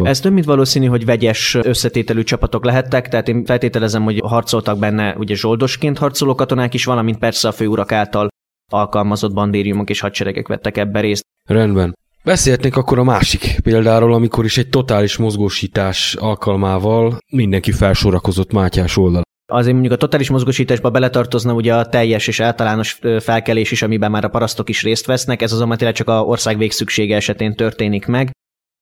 Speaker 3: kiállítva?
Speaker 4: Ez több mint valószínű, hogy vegyes összetételű csapatok lehettek, tehát én feltételezem, hogy harcoltak benne ugye zsoldosként harcoló katonák is, valamint persze a főurak által alkalmazott bandériumok és hadseregek vettek ebbe részt.
Speaker 3: Rendben. Beszélhetnénk akkor a másik példáról, amikor is egy totális mozgósítás alkalmával mindenki felsorakozott Mátyás oldal.
Speaker 4: Azért mondjuk a totális mozgósításba beletartozna ugye a teljes és általános felkelés is, amiben már a parasztok is részt vesznek, ez azonban tényleg csak a ország végszüksége esetén történik meg.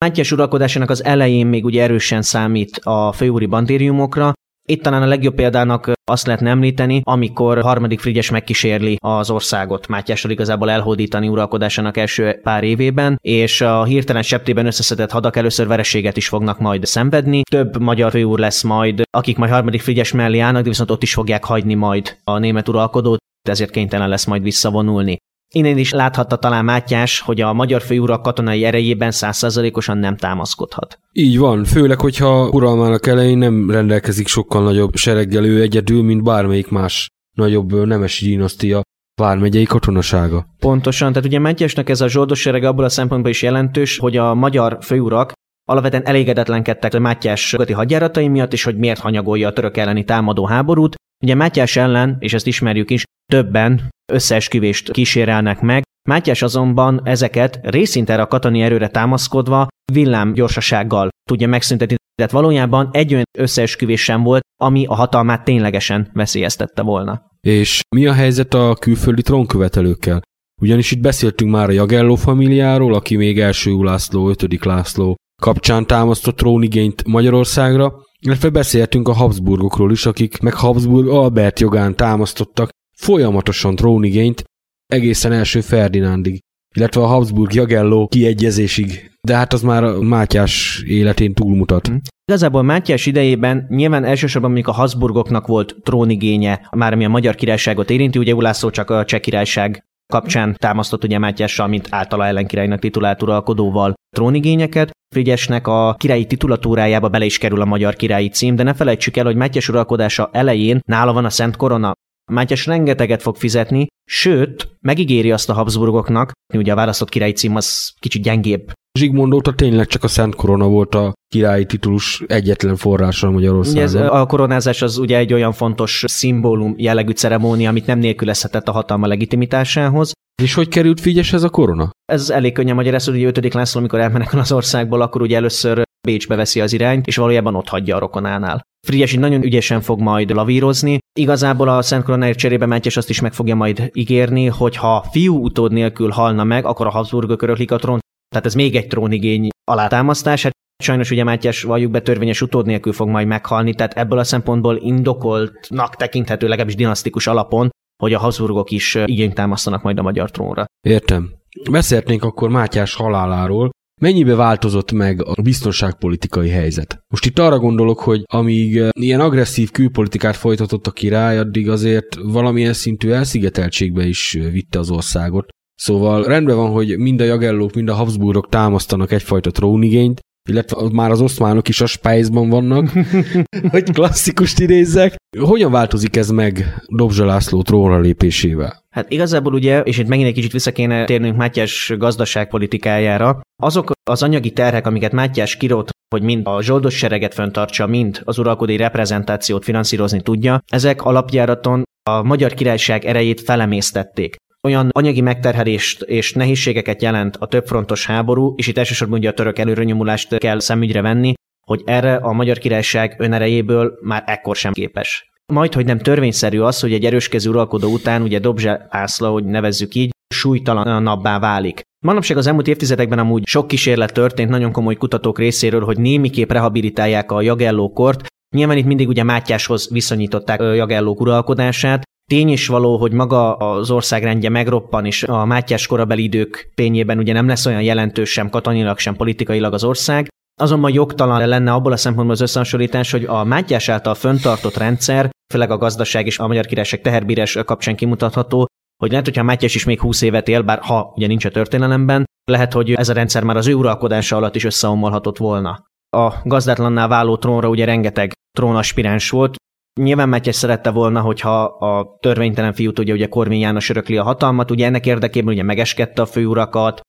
Speaker 4: Mátyás uralkodásának az elején még ugye erősen számít a főúri bandériumokra, itt talán a legjobb példának azt lehetne említeni, amikor harmadik Frigyes megkísérli az országot Mátyásról igazából elhódítani uralkodásának első pár évében, és a hirtelen septében összeszedett hadak először vereséget is fognak majd szenvedni. Több magyar főúr lesz majd, akik majd harmadik Frigyes mellé állnak, de viszont ott is fogják hagyni majd a német uralkodót, ezért kénytelen lesz majd visszavonulni. Innen is láthatta talán Mátyás, hogy a magyar főurak katonai erejében százszerzalékosan nem támaszkodhat.
Speaker 3: Így van, főleg, hogyha uralmának elején nem rendelkezik sokkal nagyobb sereggel ő egyedül, mint bármelyik más nagyobb nemesi dinasztia vármegyei katonasága.
Speaker 4: Pontosan, tehát ugye Mátyásnak ez a zsoldos sereg abból a szempontból is jelentős, hogy a magyar főurak alapvetően elégedetlenkedtek a Mátyás hadjáratai miatt, és hogy miért hanyagolja a török elleni támadó háborút. Ugye Mátyás ellen, és ezt ismerjük is, többen összeesküvést kísérelnek meg, Mátyás azonban ezeket részint erre a katani erőre támaszkodva villám gyorsasággal tudja megszüntetni, tehát valójában egy olyan összeesküvés sem volt, ami a hatalmát ténylegesen veszélyeztette volna.
Speaker 3: És mi a helyzet a külföldi trónkövetelőkkel? Ugyanis itt beszéltünk már a Jagello familiáról, aki még első Ulászló, ötödik László kapcsán támasztott trónigényt Magyarországra, illetve beszéltünk a Habsburgokról is, akik meg Habsburg Albert jogán támasztottak folyamatosan trónigényt egészen első Ferdinandig, illetve a Habsburg Jagello kiegyezésig, de hát az már a Mátyás életén túlmutat. Mm.
Speaker 4: Igazából Mátyás idejében nyilván elsősorban mondjuk a Habsburgoknak volt trónigénye, már ami a magyar királyságot érinti, ugye Ulászló csak a cseh királyság kapcsán támasztott ugye Mátyással, mint általa ellenkirálynak titulált uralkodóval trónigényeket. Frigyesnek a királyi titulatúrájába bele is kerül a magyar királyi cím, de ne felejtsük el, hogy Mátyás uralkodása elején nála van a Szent Korona. Mátyás rengeteget fog fizetni, sőt, megígéri azt a Habsburgoknak, ugye a választott királyi cím az kicsit gyengébb.
Speaker 3: Zsigmond óta tényleg csak a Szent Korona volt a királyi titulus egyetlen forrása Magyarországon.
Speaker 4: Ez a koronázás az ugye egy olyan fontos szimbólum jellegű ceremónia, amit nem nélkülözhetett a hatalma legitimitásához.
Speaker 3: És hogy került Figyes a korona?
Speaker 4: Ez elég könnyen magyarázható, hogy 5. László, amikor elmenekül az országból, akkor ugye először Bécsbe veszi az irányt, és valójában ott hagyja a rokonánál. Frigyes nagyon ügyesen fog majd lavírozni. Igazából a Szent Koronáért cserébe Mátyás azt is meg fogja majd ígérni, hogy ha fiú utód nélkül halna meg, akkor a Habsburgok öröklik a trón. Tehát ez még egy trónigény alátámasztás. Hát sajnos ugye Mátyás valljuk be törvényes utód nélkül fog majd meghalni, tehát ebből a szempontból indokoltnak tekinthető legalábbis dinasztikus alapon, hogy a Habsburgok is igényt támasztanak majd a magyar trónra.
Speaker 3: Értem. Beszélhetnénk akkor Mátyás haláláról, Mennyibe változott meg a biztonságpolitikai helyzet? Most itt arra gondolok, hogy amíg eh, ilyen agresszív külpolitikát folytatott a király, addig azért valamilyen szintű elszigeteltségbe is eh, vitte az országot. Szóval rendben van, hogy mind a Jagellók, mind a Habsburgok támasztanak egyfajta trónigényt, illetve már az oszmánok is a Spájzban vannak, [LAUGHS] hogy klasszikust idézzek. Hogyan változik ez meg Dobzsa László trónra lépésével?
Speaker 4: Hát igazából ugye, és itt megint egy kicsit vissza kéne térnünk Mátyás gazdaságpolitikájára, azok az anyagi terhek, amiket Mátyás kirót, hogy mind a zsoldos sereget föntartsa, mind az uralkodói reprezentációt finanszírozni tudja, ezek alapjáraton a magyar királyság erejét felemésztették olyan anyagi megterhelést és nehézségeket jelent a többfrontos háború, és itt elsősorban ugye a török előrönyomulást kell szemügyre venni, hogy erre a magyar királyság önerejéből már ekkor sem képes. Majd, hogy nem törvényszerű az, hogy egy erőskező uralkodó után, ugye Dobzsa Ászla, hogy nevezzük így, súlytalanabbá válik. Manapság az elmúlt évtizedekben amúgy sok kísérlet történt nagyon komoly kutatók részéről, hogy némiképp rehabilitálják a jagellókort. Nyilván itt mindig ugye Mátyáshoz viszonyították a jagellók uralkodását, Tény is való, hogy maga az országrendje megroppan, és a Mátyás korabeli idők pényében ugye nem lesz olyan jelentős sem katonilag, sem politikailag az ország, Azonban jogtalan lenne abból a szempontból az összehasonlítás, hogy a Mátyás által föntartott rendszer, főleg a gazdaság és a magyar királyság teherbírás kapcsán kimutatható, hogy lehet, hogyha Mátyás is még 20 évet él, bár ha ugye nincs a történelemben, lehet, hogy ez a rendszer már az ő uralkodása alatt is összeomolhatott volna. A gazdátlanná váló trónra ugye rengeteg trónaspiráns volt, Nyilván Mátyás szerette volna, hogyha a törvénytelen fiú tudja, ugye Korvin János örökli a hatalmat, ugye ennek érdekében ugye megeskedte a főurakat,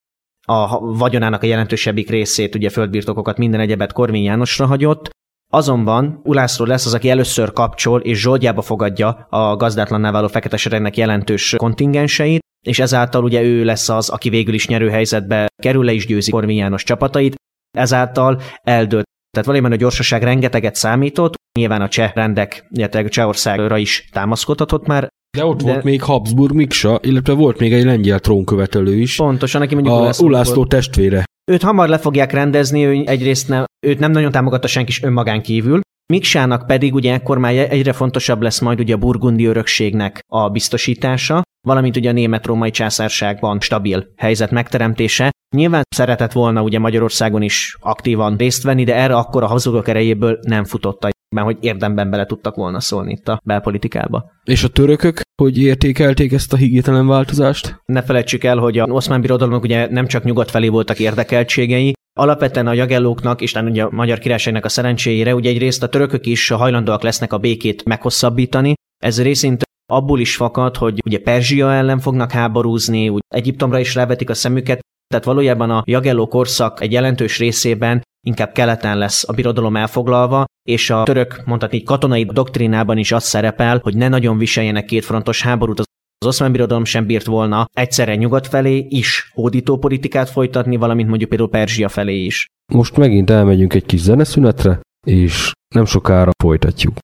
Speaker 4: a vagyonának a jelentősebbik részét, ugye földbirtokokat, minden egyebet Korvin Jánosra hagyott, Azonban Ulászló lesz az, aki először kapcsol és zsoldjába fogadja a gazdátlanná váló fekete seregnek jelentős kontingenseit, és ezáltal ugye ő lesz az, aki végül is nyerő helyzetbe kerül, le is győzi Korvin János csapatait, ezáltal eldőlt. Tehát valójában a gyorsaság rengeteget számított, nyilván a cseh rendek, illetve Csehországra is támaszkodhatott már,
Speaker 3: de ott de... volt még Habsburg Miksa, illetve volt még egy lengyel trónkövetelő is.
Speaker 4: Pontosan, aki mondjuk
Speaker 3: a Ulászló, testvére.
Speaker 4: Őt hamar le fogják rendezni, ő egyrészt nem, őt nem nagyon támogatta senki is önmagán kívül, Miksának pedig ugye ekkor már egyre fontosabb lesz majd ugye a burgundi örökségnek a biztosítása, valamint ugye a német-római császárságban stabil helyzet megteremtése. Nyilván szeretett volna ugye Magyarországon is aktívan részt venni, de erre akkor a hazugok erejéből nem futotta, mert hogy érdemben bele tudtak volna szólni itt a belpolitikába.
Speaker 3: És a törökök hogy értékelték ezt a higgyetlen változást?
Speaker 4: Ne felejtsük el, hogy a oszmán birodalomnak ugye nem csak nyugat felé voltak érdekeltségei, Alapvetően a jagellóknak, és ugye a magyar királyságnak a szerencséjére, ugye egyrészt a törökök is hajlandóak lesznek a békét meghosszabbítani, ez részint abból is fakad, hogy ugye Perzsia ellen fognak háborúzni, úgy Egyiptomra is rávetik a szemüket, tehát valójában a Jagelló korszak egy jelentős részében inkább keleten lesz a birodalom elfoglalva, és a török, mondhatni katonai doktrínában is az szerepel, hogy ne nagyon viseljenek kétfrontos háborút. Az oszmán birodalom sem bírt volna egyszerre nyugat felé is hódító politikát folytatni, valamint mondjuk például Perzsia felé is.
Speaker 3: Most megint elmegyünk egy kis zeneszünetre, és nem sokára folytatjuk.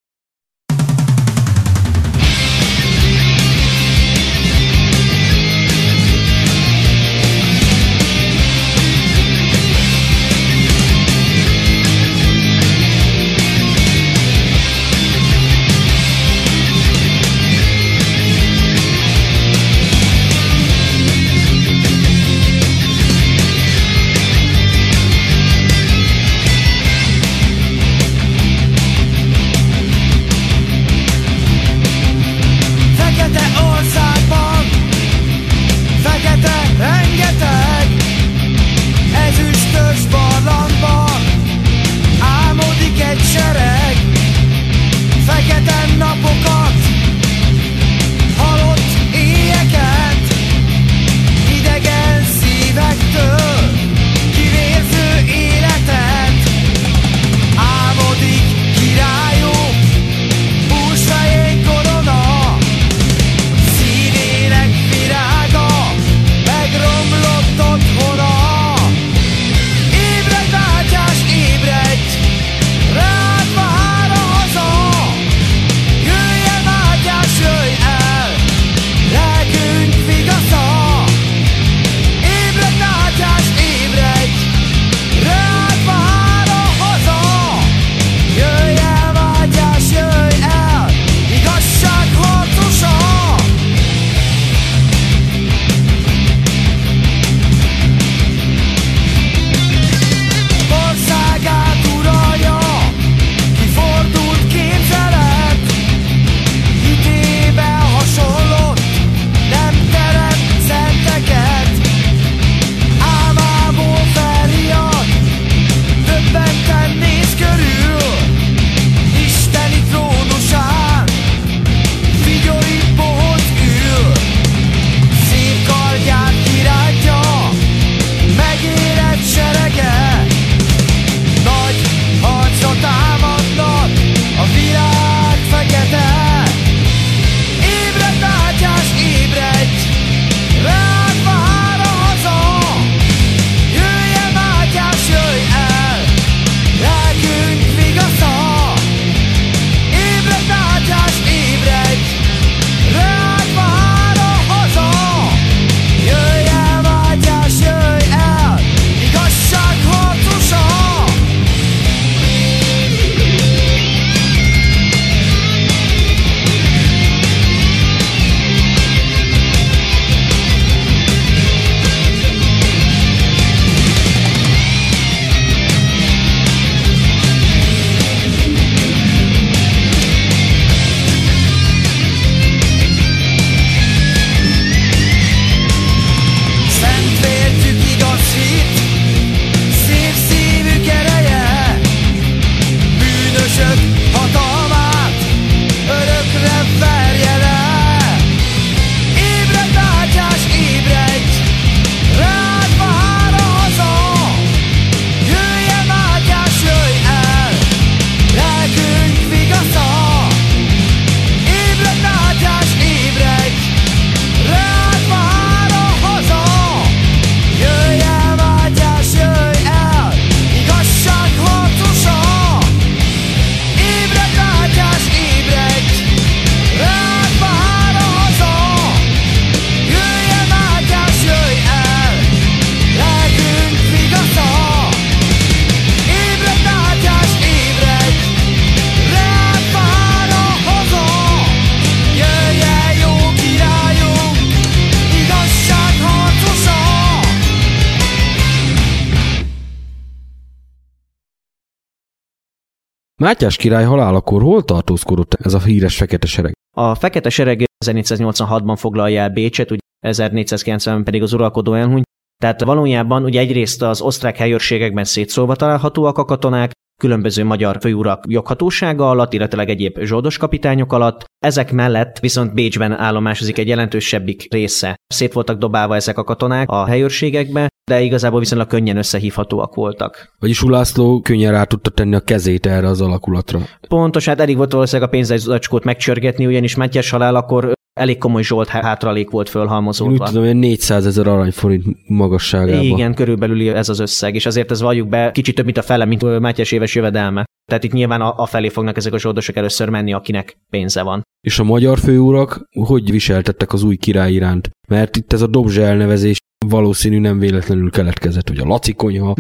Speaker 3: Mátyás király halálakor hol tartózkodott ez a híres fekete sereg?
Speaker 4: A fekete sereg 1486-ban foglalja el Bécset, ugye 1490-ben pedig az uralkodó elhuny, tehát valójában ugye egyrészt az osztrák helyőrségekben szétszólva találhatóak a katonák, különböző magyar főurak joghatósága alatt, illetve egyéb zsoldos kapitányok alatt. Ezek mellett viszont Bécsben állomásozik egy jelentősebbik része. Szét voltak dobálva ezek a katonák a helyőrségekbe, de igazából viszonylag könnyen összehívhatóak voltak.
Speaker 3: Vagyis Ulászló könnyen rá tudta tenni a kezét erre az alakulatra.
Speaker 4: Pontos, hát elég volt valószínűleg a pénzzacskót megcsörgetni, ugyanis Mátyás halál akkor elég komoly zsolt hátralék volt
Speaker 3: Én
Speaker 4: fölhalmozódva.
Speaker 3: úgy tudom, hogy 400 ezer aranyforint magasságában.
Speaker 4: Igen, körülbelül ez az összeg, és azért ez valljuk be kicsit több, mint a fele, mint Mátyás éves jövedelme. Tehát itt nyilván felé fognak ezek a zsoldosok először menni, akinek pénze van.
Speaker 3: És a magyar főurak hogy viseltettek az új király iránt? Mert itt ez a Dobzsa elnevezés valószínű nem véletlenül keletkezett, hogy a Laci konyha.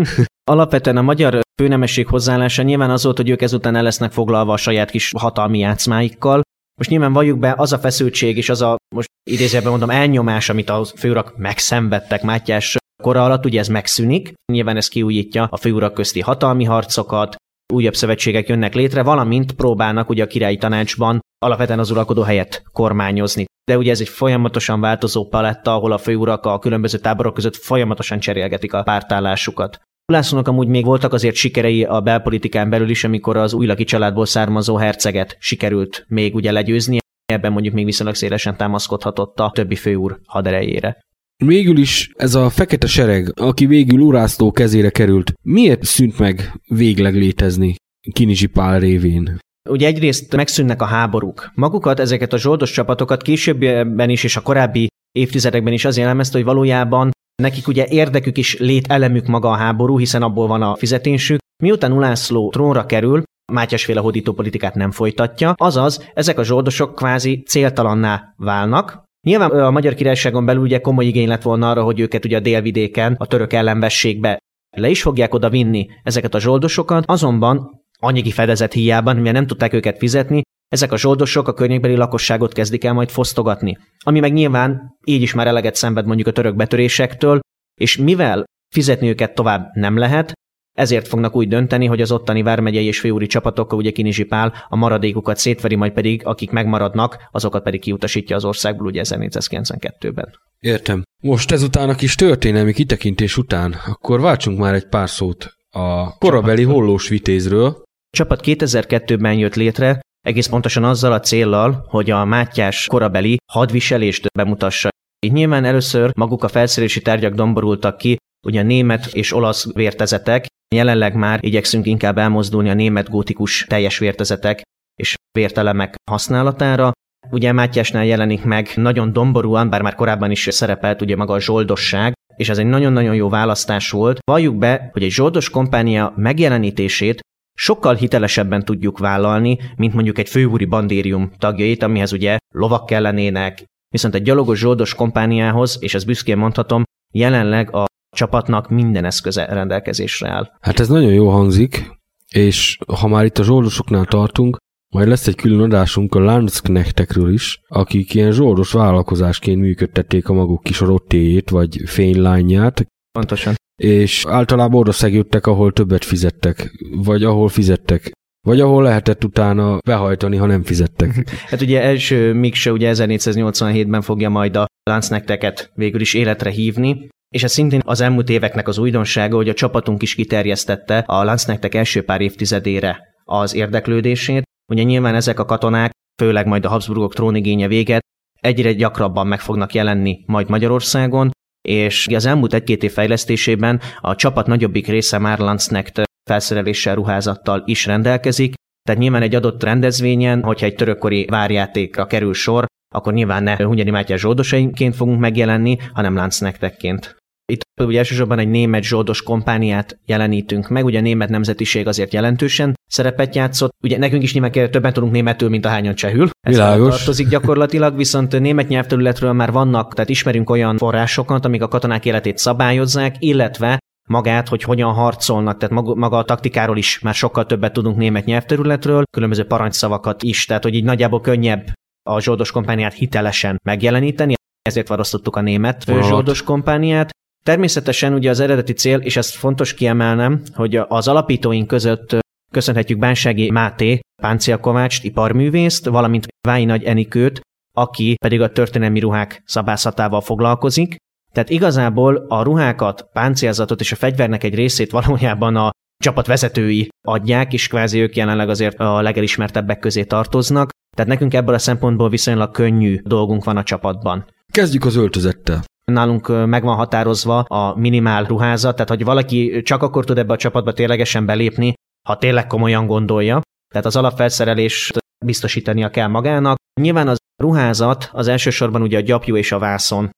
Speaker 3: [LAUGHS]
Speaker 4: Alapvetően a magyar főnemesség hozzáállása nyilván az volt, hogy ők ezután el lesznek foglalva a saját kis hatalmi játszmáikkal. Most nyilván valljuk be, az a feszültség és az a, most idézőjelben mondom, elnyomás, amit a főurak megszenvedtek Mátyás kora alatt, ugye ez megszűnik. Nyilván ez kiújítja a főurak közti hatalmi harcokat, újabb szövetségek jönnek létre, valamint próbálnak ugye a királyi tanácsban alapvetően az uralkodó helyett kormányozni. De ugye ez egy folyamatosan változó paletta, ahol a főurak a különböző táborok között folyamatosan cserélgetik a pártállásukat. Lászlónak amúgy még voltak azért sikerei a belpolitikán belül is, amikor az újlaki családból származó herceget sikerült még ugye legyőzni, ebben mondjuk még viszonylag szélesen támaszkodhatott a többi főúr haderejére.
Speaker 3: Végül is ez a fekete sereg, aki végül Urászló kezére került, miért szűnt meg végleg létezni Kinizsi Pál révén?
Speaker 4: Ugye egyrészt megszűnnek a háborúk. Magukat, ezeket a zsoldos csapatokat későbbiben is és a korábbi évtizedekben is az jellemezte, hogy valójában nekik ugye érdekük is lételemük maga a háború, hiszen abból van a fizetésük. Miután Ulászló trónra kerül, Mátyásféle hódító politikát nem folytatja, azaz ezek a zsoldosok kvázi céltalanná válnak, Nyilván a Magyar Királyságon belül ugye komoly igény lett volna arra, hogy őket ugye a délvidéken, a török ellenvességbe le is fogják oda vinni ezeket a zsoldosokat, azonban anyagi fedezet hiában, mivel nem tudták őket fizetni, ezek a zsoldosok a környékbeli lakosságot kezdik el majd fosztogatni. Ami meg nyilván így is már eleget szenved mondjuk a török betörésektől, és mivel fizetni őket tovább nem lehet, ezért fognak úgy dönteni, hogy az ottani vármegyei és főúri csapatokkal, ugye Kinizsi Pál, a maradékukat szétveri, majd pedig, akik megmaradnak, azokat pedig kiutasítja az országból ugye 1492-ben.
Speaker 3: Értem. Most ezután a kis történelmi kitekintés után, akkor váltsunk már egy pár szót a korabeli hollós vitézről.
Speaker 4: A csapat 2002-ben jött létre, egész pontosan azzal a céllal, hogy a Mátyás korabeli hadviselést bemutassa. Így nyilván először maguk a felszerelési tárgyak domborultak ki, ugye német és olasz vértezetek, jelenleg már igyekszünk inkább elmozdulni a német gótikus teljes vértezetek és vértelemek használatára. Ugye Mátyásnál jelenik meg nagyon domborúan, bár már korábban is szerepelt ugye maga a zsoldosság, és ez egy nagyon-nagyon jó választás volt. Valljuk be, hogy egy zsoldos kompánia megjelenítését sokkal hitelesebben tudjuk vállalni, mint mondjuk egy főúri bandérium tagjait, amihez ugye lovak kellenének, viszont egy gyalogos zsoldos kompániához, és ezt büszkén mondhatom, jelenleg a csapatnak minden eszköze rendelkezésre áll.
Speaker 3: Hát ez nagyon jó hangzik, és ha már itt a zsoldosoknál tartunk, majd lesz egy külön adásunk a Landsknechtekről is, akik ilyen zsoldos vállalkozásként működtették a maguk kis rottéjét, vagy fénylányját,
Speaker 4: Pontosan.
Speaker 3: és általában oda szegődtek, ahol többet fizettek, vagy ahol fizettek, vagy ahol lehetett utána behajtani, ha nem fizettek.
Speaker 4: Hát ugye első Mikse ugye 1487-ben fogja majd a Landsnekteket végül is életre hívni, és ez szintén az elmúlt éveknek az újdonsága, hogy a csapatunk is kiterjesztette a Landsnektek első pár évtizedére az érdeklődését. Ugye nyilván ezek a katonák, főleg majd a Habsburgok trónigénye véget, egyre gyakrabban meg fognak jelenni majd Magyarországon, és az elmúlt egy-két év fejlesztésében a csapat nagyobbik része már Landsknecht felszereléssel, ruházattal is rendelkezik, tehát nyilván egy adott rendezvényen, hogyha egy törökkori várjátékra kerül sor, akkor nyilván ne Hunyadi Mátyás zsoldosainként fogunk megjelenni, hanem láncnektekként. Itt ugye elsősorban egy német zsoldos kompániát jelenítünk meg, ugye a német nemzetiség azért jelentősen szerepet játszott. Ugye nekünk is nyilván többen tudunk németül, mint a hányan csehül. Ez
Speaker 3: Világos.
Speaker 4: tartozik gyakorlatilag, viszont német nyelvterületről már vannak, tehát ismerünk olyan forrásokat, amik a katonák életét szabályozzák, illetve magát, hogy hogyan harcolnak, tehát maga, maga a taktikáról is már sokkal többet tudunk német nyelvterületről, különböző parancsszavakat is, tehát hogy így nagyjából könnyebb a zsoldos kompániát hitelesen megjeleníteni, ezért választottuk a német
Speaker 3: Vonat.
Speaker 4: zsoldos kompániát. Természetesen ugye az eredeti cél, és ezt fontos kiemelnem, hogy az alapítóink között köszönhetjük Bánsági Máté, páncélkovácst, iparművészt, valamint Vái Nagy Enikőt, aki pedig a történelmi ruhák szabászatával foglalkozik. Tehát igazából a ruhákat, páncélzatot és a fegyvernek egy részét valójában a csapat vezetői adják, és kvázi ők jelenleg azért a legelismertebbek közé tartoznak. Tehát nekünk ebből a szempontból viszonylag könnyű dolgunk van a csapatban.
Speaker 3: Kezdjük az öltözettel.
Speaker 4: Nálunk meg van határozva a minimál ruházat, tehát hogy valaki csak akkor tud ebbe a csapatba ténylegesen belépni, ha tényleg komolyan gondolja. Tehát az alapfelszerelést biztosítania kell magának. Nyilván az ruházat az elsősorban ugye a gyapjú és a vászon.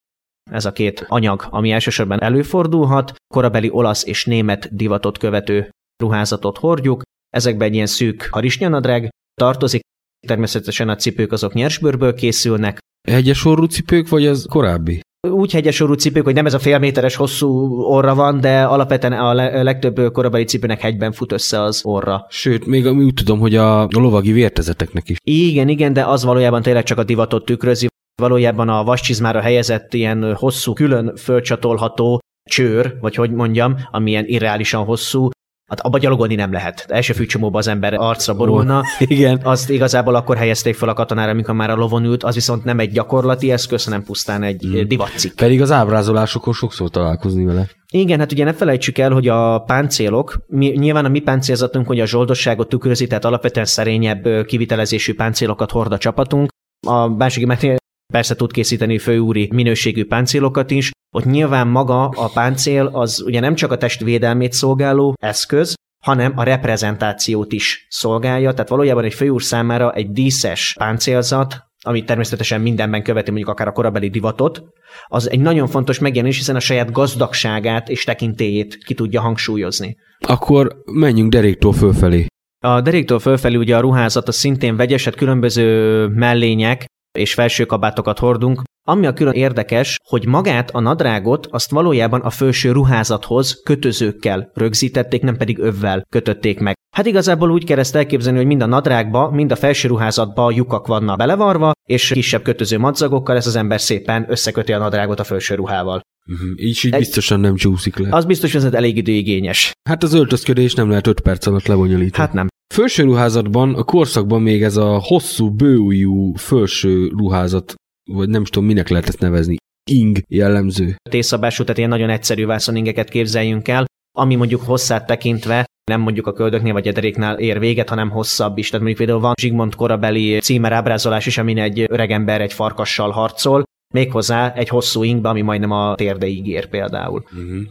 Speaker 4: Ez a két anyag, ami elsősorban előfordulhat. Korabeli olasz és német divatot követő ruházatot hordjuk. Ezekben egy ilyen szűk harisnyanadrág tartozik. Természetesen a cipők azok nyersbőrből készülnek.
Speaker 3: Egyes orrú cipők, vagy ez korábbi?
Speaker 4: Úgy hegyesorú cipők, hogy nem ez a félméteres hosszú orra van, de alapvetően a legtöbb korabeli cipőnek hegyben fut össze az orra.
Speaker 3: Sőt, még úgy tudom, hogy a lovagi vértezeteknek is.
Speaker 4: Igen, igen, de az valójában tényleg csak a divatot tükrözi. Valójában a vascsizmára helyezett ilyen hosszú, külön fölcsatolható csőr, vagy hogy mondjam, ami ilyen irreálisan hosszú, Hát abba gyalogolni nem lehet. De első fűcsomóba az ember arcra borulna. Oh,
Speaker 3: igen.
Speaker 4: Azt igazából akkor helyezték fel a katonára, amikor már a lovon ült, az viszont nem egy gyakorlati eszköz, hanem pusztán egy mm. divatcikk.
Speaker 3: Pedig az ábrázolásokon sokszor találkozni vele.
Speaker 4: Igen, hát ugye ne felejtsük el, hogy a páncélok, mi, nyilván a mi páncélzatunk, hogy a zsoldosságot tükrözi, tehát alapvetően szerényebb kivitelezésű páncélokat hord a csapatunk. A másik persze tud készíteni főúri minőségű páncélokat is, ott nyilván maga a páncél az ugye nem csak a testvédelmét szolgáló eszköz, hanem a reprezentációt is szolgálja, tehát valójában egy főúr számára egy díszes páncélzat, ami természetesen mindenben követi mondjuk akár a korabeli divatot, az egy nagyon fontos megjelenés, hiszen a saját gazdagságát és tekintélyét ki tudja hangsúlyozni.
Speaker 3: Akkor menjünk deréktől fölfelé.
Speaker 4: A deréktől fölfelé ugye a ruházat az szintén vegyes, hát különböző mellények és felsőkabátokat hordunk, ami a külön érdekes, hogy magát a nadrágot azt valójában a felső ruházathoz kötözőkkel rögzítették, nem pedig övvel kötötték meg. Hát igazából úgy kell ezt elképzelni, hogy mind a nadrágba, mind a felső ruházatba lyukak vannak belevarva, és kisebb kötöző madzagokkal ez az ember szépen összeköti a nadrágot a felső ruhával.
Speaker 3: Uh-huh. Így, így biztosan nem csúszik le.
Speaker 4: Az biztos, hogy ez elég időigényes.
Speaker 3: Hát az öltözködés nem lehet 5 perc alatt lebonyolítani.
Speaker 4: Hát nem.
Speaker 3: Felső ruházatban, a korszakban még ez a hosszú, bőújú felső ruházat vagy nem tudom, minek lehet ezt nevezni, ing jellemző.
Speaker 4: Tészabású, tehát ilyen nagyon egyszerű vászoningeket képzeljünk el, ami mondjuk hosszát tekintve nem mondjuk a köldöknél vagy ederéknál ér véget, hanem hosszabb is. Tehát mondjuk például van Zsigmond korabeli címer ábrázolás is, amin egy öregember egy farkassal harcol, méghozzá egy hosszú ingbe, ami majdnem a térdeig ér például. Uh-huh.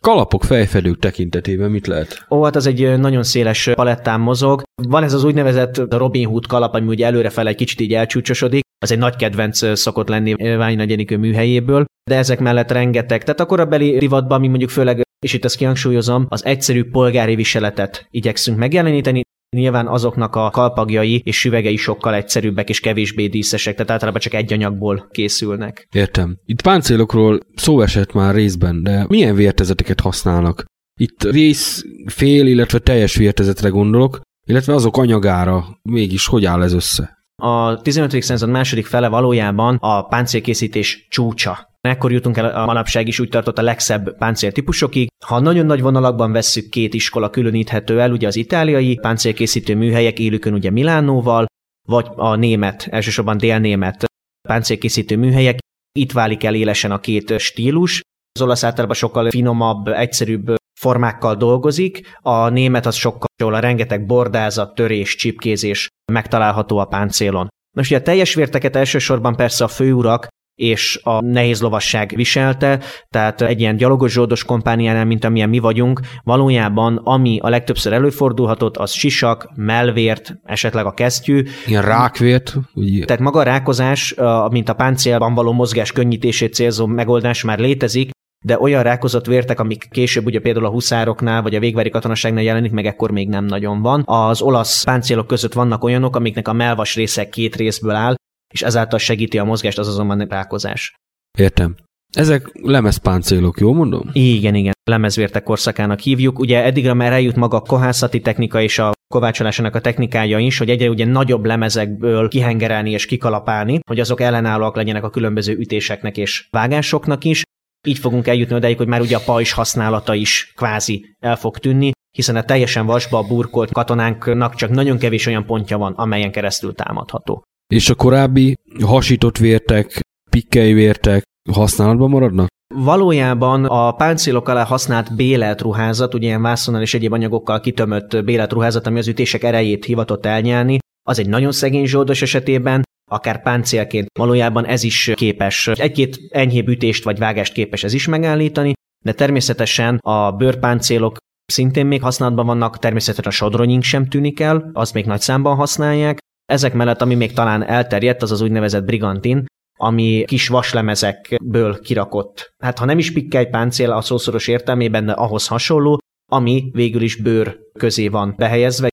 Speaker 3: Kalapok, fejfedők tekintetében mit lehet?
Speaker 4: Ó, hát az egy nagyon széles palettán mozog. Van ez az úgynevezett Robin Hood kalap, ami ugye előrefele egy kicsit így elcsúcsosodik. Az egy nagy kedvenc szokott lenni Ványi Nagy Enikő műhelyéből, de ezek mellett rengeteg. Tehát a beli divatban, ami mondjuk főleg és itt ezt kihangsúlyozom, az egyszerű polgári viseletet igyekszünk megjeleníteni, Nyilván azoknak a kalpagjai és süvegei sokkal egyszerűbbek és kevésbé díszesek, tehát általában csak egy anyagból készülnek.
Speaker 3: Értem. Itt páncélokról szó esett már részben, de milyen vértezeteket használnak? Itt rész, fél, illetve teljes vértezetre gondolok, illetve azok anyagára mégis hogy áll ez össze?
Speaker 4: A 15. század második fele valójában a páncélkészítés csúcsa. Ekkor jutunk el a manapság is úgy tartott a legszebb páncéltípusokig. Ha nagyon nagy vonalakban vesszük, két iskola különíthető el, ugye az itáliai páncélkészítő műhelyek élükön ugye Milánóval, vagy a német, elsősorban délnémet páncélkészítő műhelyek. Itt válik el élesen a két stílus. Az olasz általában sokkal finomabb, egyszerűbb formákkal dolgozik, a német az sokkal, jól a rengeteg bordázat, törés, csipkézés megtalálható a páncélon. Most ugye a teljes vérteket elsősorban persze a főurak és a nehéz lovasság viselte, tehát egy ilyen gyalogos zsoldos kompániánál, mint amilyen mi vagyunk, valójában ami a legtöbbször előfordulhatott, az sisak, melvért, esetleg a kesztyű.
Speaker 3: Ilyen rákvért.
Speaker 4: Ugye? Tehát maga a rákozás, mint a páncélban való mozgás könnyítését célzó megoldás már létezik, de olyan rákozott vértek, amik később ugye például a huszároknál vagy a végvári katonaságnál jelenik meg, ekkor még nem nagyon van. Az olasz páncélok között vannak olyanok, amiknek a melvas része két részből áll, és ezáltal segíti a mozgást, az azonban rákozás.
Speaker 3: Értem. Ezek lemezpáncélok, jól mondom?
Speaker 4: Igen, igen, lemezvértek korszakának hívjuk. Ugye eddigre már eljut maga a kohászati technika és a kovácsolásának a technikája is, hogy egyre ugye nagyobb lemezekből kihengerelni és kikalapálni, hogy azok ellenállóak legyenek a különböző ütéseknek és vágásoknak is. Így fogunk eljutni odáig, hogy már ugye a pajzs használata is kvázi el fog tűnni, hiszen a teljesen vasba burkolt katonánknak csak nagyon kevés olyan pontja van, amelyen keresztül támadható.
Speaker 3: És a korábbi hasított vértek, pikkely vértek használatban maradnak?
Speaker 4: Valójában a páncélok alá használt bélelt ruházat, ugye ilyen vászonnal és egyéb anyagokkal kitömött bélelt ruházat, ami az ütések erejét hivatott elnyelni, az egy nagyon szegény zsoldos esetében, akár páncélként valójában ez is képes, egy-két enyhébb ütést vagy vágást képes ez is megállítani, de természetesen a bőrpáncélok szintén még használatban vannak, természetesen a sodronyink sem tűnik el, azt még nagy számban használják. Ezek mellett, ami még talán elterjedt, az az úgynevezett brigantin, ami kis vaslemezekből kirakott. Hát ha nem is pikkely páncél a szószoros értelmében, de ahhoz hasonló, ami végül is bőr közé van behelyezve.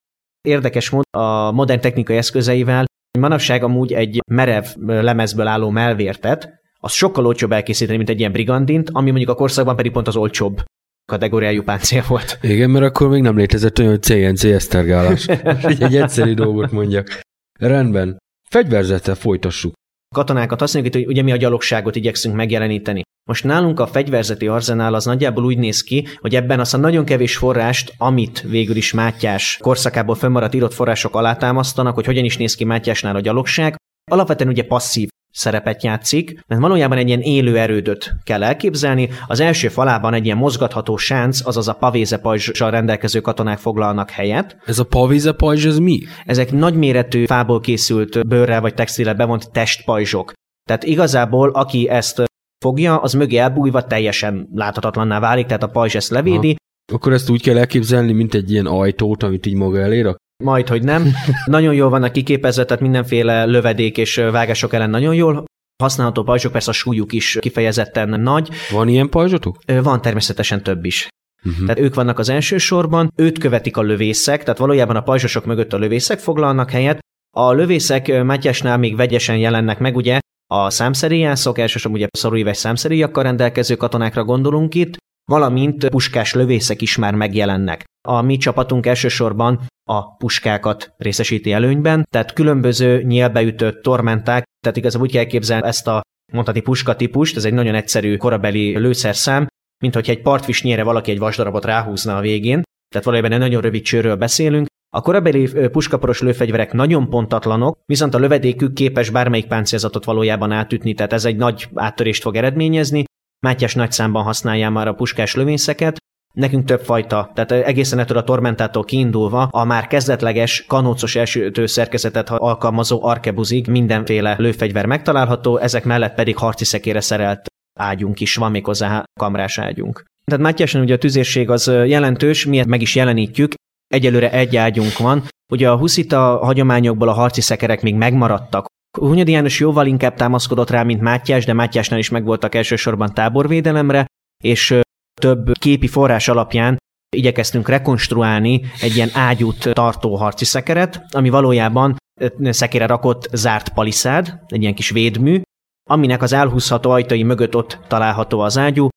Speaker 4: Érdekes mód a modern technikai eszközeivel manapság amúgy egy merev lemezből álló melvértet, az sokkal olcsóbb elkészíteni, mint egy ilyen brigandint, ami mondjuk a korszakban pedig pont az olcsóbb kategóriájú páncél volt.
Speaker 3: Igen, mert akkor még nem létezett olyan, hogy CNC esztergálás. egy, egy egyszerű dolgot mondjak. Rendben. Fegyverzettel folytassuk.
Speaker 4: Katonákat használjuk itt, hogy ugye mi a gyalogságot igyekszünk megjeleníteni. Most nálunk a fegyverzeti arzenál az nagyjából úgy néz ki, hogy ebben azt a nagyon kevés forrást, amit végül is Mátyás korszakából fönnmaradt írott források alátámasztanak, hogy hogyan is néz ki Mátyásnál a gyalogság, alapvetően ugye passzív szerepet játszik, mert valójában egy ilyen élő erődöt kell elképzelni. Az első falában egy ilyen mozgatható sánc, azaz a pavéze pajzsal rendelkező katonák foglalnak helyet.
Speaker 3: Ez a pavéze pajzs, ez mi?
Speaker 4: Ezek nagyméretű fából készült bőrrel vagy textile bevont testpajzsok. Tehát igazából, aki ezt fogja, az mögé elbújva teljesen láthatatlanná válik, tehát a pajzs ezt levédi. Aha.
Speaker 3: Akkor ezt úgy kell elképzelni, mint egy ilyen ajtót, amit így maga elér?
Speaker 4: Majd, hogy nem. [LAUGHS] Nagyon jól vannak kiképezve, tehát mindenféle lövedék és vágások ellen nagyon jól használható pajzsok, persze a súlyuk is kifejezetten nagy.
Speaker 3: Van ilyen pajzsotok?
Speaker 4: Van természetesen több is. Uh-huh. Tehát ők vannak az első sorban, őt követik a lövészek, tehát valójában a pajzsosok mögött a lövészek foglalnak helyet. A lövészek Mátyásnál még vegyesen jelennek meg, ugye a számszeríjászok, elsősorban ugye szoróéves számszeríjakkal rendelkező katonákra gondolunk itt, valamint puskás lövészek is már megjelennek. A mi csapatunk elsősorban a puskákat részesíti előnyben, tehát különböző nyílbeütött tormenták, tehát igazából úgy kell képzelni ezt a mondhatni puska típust, ez egy nagyon egyszerű korabeli lőszerszám, mint hogyha egy partvisnyére valaki egy vasdarabot ráhúzna a végén, tehát valójában egy nagyon rövid csőről beszélünk. A korabeli puskaporos lőfegyverek nagyon pontatlanok, viszont a lövedékük képes bármelyik páncélzatot valójában átütni, tehát ez egy nagy áttörést fog eredményezni. Mátyás nagy számban használja már a puskás lövészeket, Nekünk több fajta, tehát egészen ettől a tormentától kiindulva a már kezdetleges kanócos elsőtő szerkezetet alkalmazó arkebuzig mindenféle lőfegyver megtalálható, ezek mellett pedig harci szekére szerelt ágyunk is van, méghozzá kamrás ágyunk. Tehát Mátyáson ugye a tüzérség az jelentős, miért meg is jelenítjük, egyelőre egy ágyunk van. Ugye a huszita hagyományokból a harci szekerek még megmaradtak. Hunyadi János jóval inkább támaszkodott rá, mint Mátyás, de Mátyásnál is megvoltak elsősorban táborvédelemre, és több képi forrás alapján igyekeztünk rekonstruálni egy ilyen ágyút tartó harci szekeret, ami valójában szekére rakott zárt paliszád, egy ilyen kis védmű, aminek az elhúzható ajtai mögött ott található az ágyú.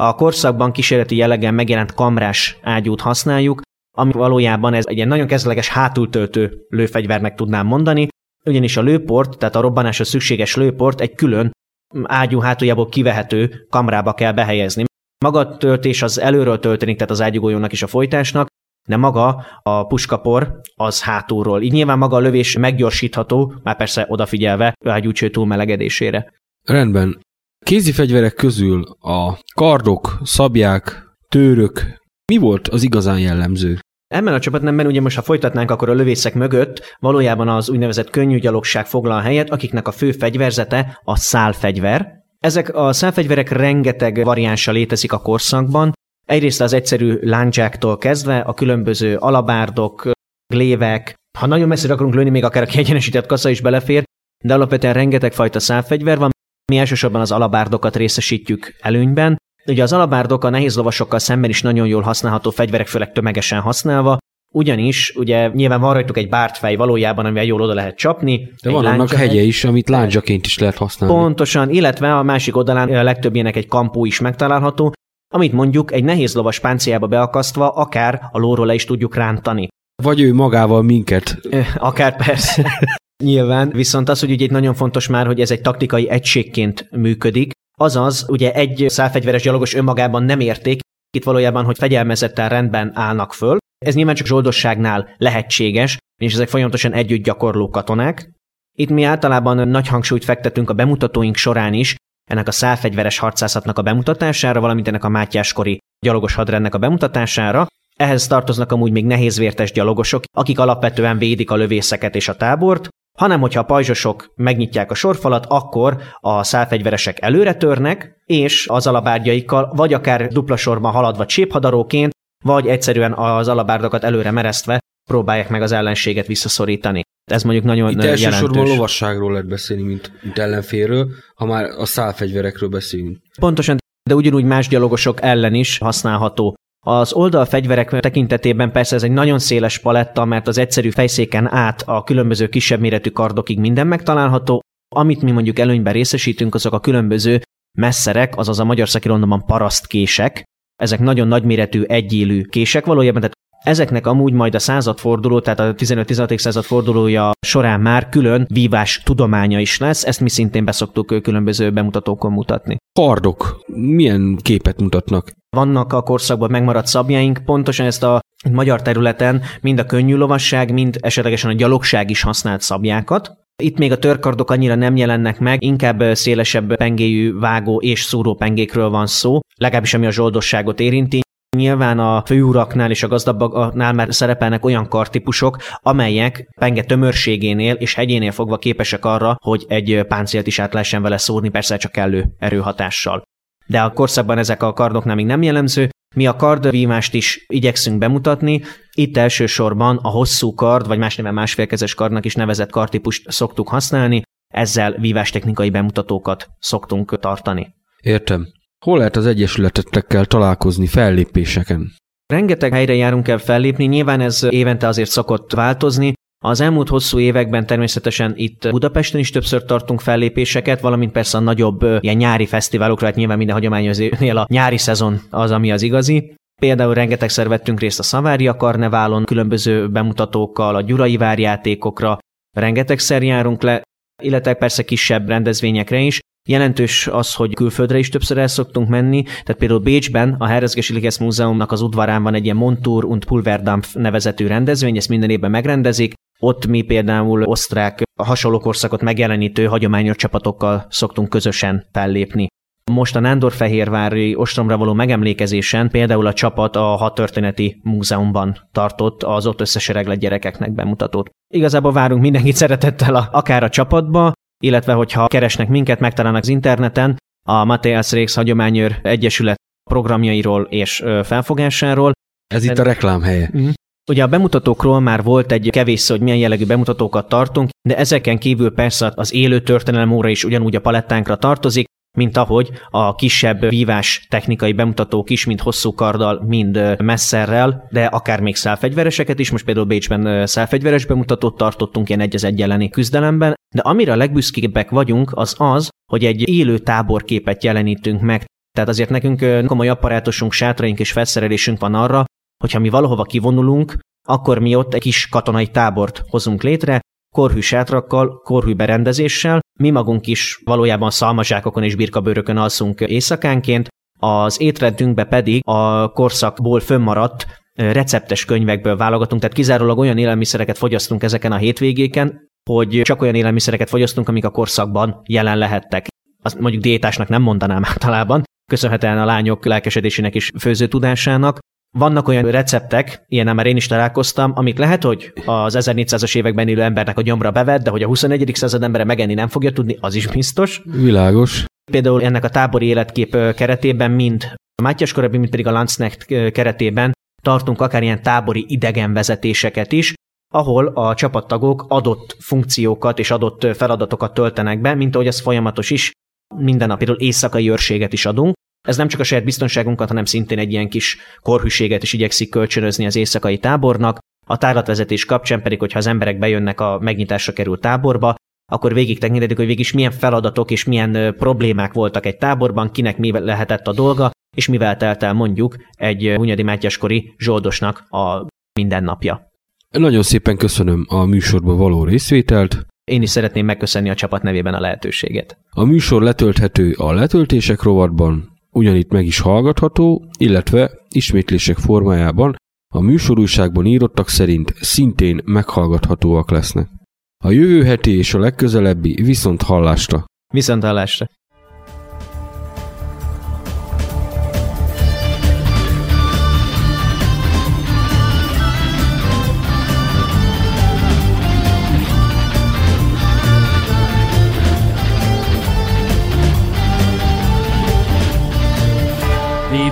Speaker 4: A korszakban kísérleti jellegen megjelent kamrás ágyút használjuk, ami valójában ez egy ilyen nagyon kezdleges hátultöltő lőfegyvernek tudnám mondani, ugyanis a lőport, tehát a robbanásra szükséges lőport egy külön ágyú hátuljából kivehető kamrába kell behelyezni. Maga a töltés az előről történik, tehát az ágyugójónak és a folytásnak, de maga a puskapor az hátulról. Így nyilván maga a lövés meggyorsítható, már persze odafigyelve ágyúcső túlmelegedésére.
Speaker 3: Rendben. Kézi fegyverek közül a kardok, szabják, tőrök, mi volt az igazán jellemző?
Speaker 4: Ebben a csapatnemben ugye most ha folytatnánk, akkor a lövészek mögött valójában az úgynevezett könnyű gyalogság foglal helyet, akiknek a fő fegyverzete a szálfegyver, ezek a szálfegyverek rengeteg variánsa létezik a korszakban. Egyrészt az egyszerű láncsáktól kezdve a különböző alabárdok, glévek, ha nagyon messzire akarunk lőni, még akár a kiegyenesített kassa is belefér, de alapvetően rengeteg fajta szálfegyver van. Mi elsősorban az alabárdokat részesítjük előnyben. Ugye az alabárdok a nehéz lovasokkal szemben is nagyon jól használható fegyverek, főleg tömegesen használva, ugyanis ugye nyilván van rajtuk egy bártfej valójában, amivel jól oda lehet csapni.
Speaker 3: De van annak hegye is, amit láncsaként is lehet használni.
Speaker 4: Pontosan, illetve a másik oldalán a legtöbbjének egy kampó is megtalálható, amit mondjuk egy nehéz lovas páncéljába beakasztva akár a lóról le is tudjuk rántani.
Speaker 3: Vagy ő magával minket.
Speaker 4: Akár persze. [LAUGHS] Nyilván, viszont az, hogy ugye itt nagyon fontos már, hogy ez egy taktikai egységként működik, azaz ugye egy szálfegyveres gyalogos önmagában nem érték, itt valójában, hogy fegyelmezetten rendben állnak föl, Ez nyilván csak zsoldosságnál lehetséges, és ezek folyamatosan együtt gyakorló katonák. Itt mi általában nagy hangsúlyt fektetünk a bemutatóink során is, ennek a szálfegyveres harcászatnak a bemutatására, valamint ennek a mátyáskori gyalogos hadrendnek a bemutatására. Ehhez tartoznak amúgy még nehézvértes gyalogosok, akik alapvetően védik a lövészeket és a tábort, hanem hogyha a pajzsosok megnyitják a sorfalat, akkor a szálfegyveresek előre törnek, és az alabárgyaikkal, vagy akár dupla sorban haladva cséphadaróként, vagy egyszerűen az alabárdokat előre meresztve próbálják meg az ellenséget visszaszorítani. Ez mondjuk nagyon
Speaker 3: Itt
Speaker 4: jelentős.
Speaker 3: elsősorban lovasságról lehet beszélni, mint, mint ellenfélről, ha már a szálfegyverekről beszélünk.
Speaker 4: Pontosan, de ugyanúgy más gyalogosok ellen is használható. Az oldalfegyverek tekintetében persze ez egy nagyon széles paletta, mert az egyszerű fejszéken át a különböző kisebb méretű kardokig minden megtalálható. Amit mi mondjuk előnyben részesítünk, azok a különböző messzerek, azaz a magyar szakirodalomban parasztkések. Ezek nagyon nagyméretű, egyélű kések valójában, tehát Ezeknek amúgy majd a századforduló, tehát a 15-16. század fordulója során már külön vívás tudománya is lesz, ezt mi szintén beszoktuk különböző bemutatókon mutatni.
Speaker 3: Kardok milyen képet mutatnak?
Speaker 4: Vannak a korszakban megmaradt szabjaink, pontosan ezt a magyar területen mind a könnyű lovasság, mind esetlegesen a gyalogság is használt szabjákat. Itt még a törkardok annyira nem jelennek meg, inkább szélesebb pengéjű vágó és szúró pengékről van szó, legalábbis ami a zsoldosságot érinti. Nyilván a főuraknál és a gazdabbaknál már szerepelnek olyan kartípusok, amelyek penge tömörségénél és hegyénél fogva képesek arra, hogy egy páncélt is át lehessen vele szórni, persze csak kellő erőhatással. De a korszakban ezek a kardoknál még nem jellemző, mi a kardvímást is igyekszünk bemutatni, itt elsősorban a hosszú kard, vagy más néven másfélkezes kardnak is nevezett kartípust szoktuk használni, ezzel vívástechnikai bemutatókat szoktunk tartani.
Speaker 3: Értem. Hol lehet az egyesületetekkel találkozni fellépéseken?
Speaker 4: Rengeteg helyre járunk el fellépni, nyilván ez évente azért szokott változni. Az elmúlt hosszú években természetesen itt Budapesten is többször tartunk fellépéseket, valamint persze a nagyobb ilyen nyári fesztiválokra, hát nyilván minden hagyományozénél a nyári szezon az, ami az igazi. Például rengetegszer vettünk részt a Szavária Karneválon, különböző bemutatókkal, a Gyurai Várjátékokra, rengetegszer járunk le, illetve persze kisebb rendezvényekre is. Jelentős az, hogy külföldre is többször el szoktunk menni, tehát például Bécsben a Herzgesiliges Múzeumnak az udvarán van egy ilyen Montur und Pulverdampf nevezetű rendezvény, ezt minden évben megrendezik, ott mi például osztrák, hasonló korszakot megjelenítő hagyományos csapatokkal szoktunk közösen fellépni. Most a Nándorfehérvári ostromra való megemlékezésen például a csapat a Hadtörténeti Múzeumban tartott az ott összesereglett gyerekeknek bemutatót. Igazából várunk mindenkit szeretettel a, akár a csapatba, illetve hogyha keresnek minket, megtalálnak az interneten, a Matthias Réx Hagyományőr Egyesület programjairól és felfogásáról.
Speaker 3: Ez itt a reklám helye.
Speaker 4: Uh-huh. Ugye a bemutatókról már volt egy kevés szó, hogy milyen jellegű bemutatókat tartunk, de ezeken kívül persze az élő történelem óra is ugyanúgy a palettánkra tartozik, mint ahogy a kisebb vívás technikai bemutatók is, mind hosszú karddal, mind messzerrel, de akár még szálfegyvereseket is, most például Bécsben szálfegyveres bemutatót tartottunk ilyen egy az egy elleni küzdelemben, de amire a legbüszkébbek vagyunk, az az, hogy egy élő táborképet jelenítünk meg. Tehát azért nekünk komoly apparátusunk, sátraink és felszerelésünk van arra, hogyha mi valahova kivonulunk, akkor mi ott egy kis katonai tábort hozunk létre, korhű sátrakkal, korhű berendezéssel, mi magunk is valójában szalmazsákokon és birkabőrökön alszunk éjszakánként, az étrendünkbe pedig a korszakból fönnmaradt receptes könyvekből válogatunk, tehát kizárólag olyan élelmiszereket fogyasztunk ezeken a hétvégéken, hogy csak olyan élelmiszereket fogyasztunk, amik a korszakban jelen lehettek. Azt mondjuk diétásnak nem mondanám [LAUGHS] általában, köszönhetően a lányok lelkesedésének és főző tudásának, vannak olyan receptek, ilyen már én is találkoztam, amik lehet, hogy az 1400-as években élő embernek a gyomra bevett, de hogy a 21. század embere megenni nem fogja tudni, az is biztos.
Speaker 3: Világos.
Speaker 4: Például ennek a tábori életkép keretében, mind a Mátyás korábbi, mint pedig a Lanznecht keretében tartunk akár ilyen tábori idegenvezetéseket is, ahol a csapattagok adott funkciókat és adott feladatokat töltenek be, mint ahogy ez folyamatos is. Minden nap például éjszakai őrséget is adunk, ez nem csak a saját biztonságunkat, hanem szintén egy ilyen kis korhűséget is igyekszik kölcsönözni az éjszakai tábornak. A tárlatvezetés kapcsán pedig, hogyha az emberek bejönnek a megnyitásra került táborba, akkor végig tekintedik, hogy végig is milyen feladatok és milyen problémák voltak egy táborban, kinek mi lehetett a dolga, és mivel telt el mondjuk egy Hunyadi Mátyáskori zsoldosnak a mindennapja.
Speaker 3: Nagyon szépen köszönöm a műsorba való részvételt.
Speaker 4: Én is szeretném megköszönni a csapat nevében a lehetőséget.
Speaker 3: A műsor letölthető a letöltések rovatban, ugyanitt meg is hallgatható, illetve ismétlések formájában A műsorúságban írottak szerint szintén meghallgathatóak lesznek. A jövő heti és a legközelebbi viszont hallásra.
Speaker 4: Viszont hallásra.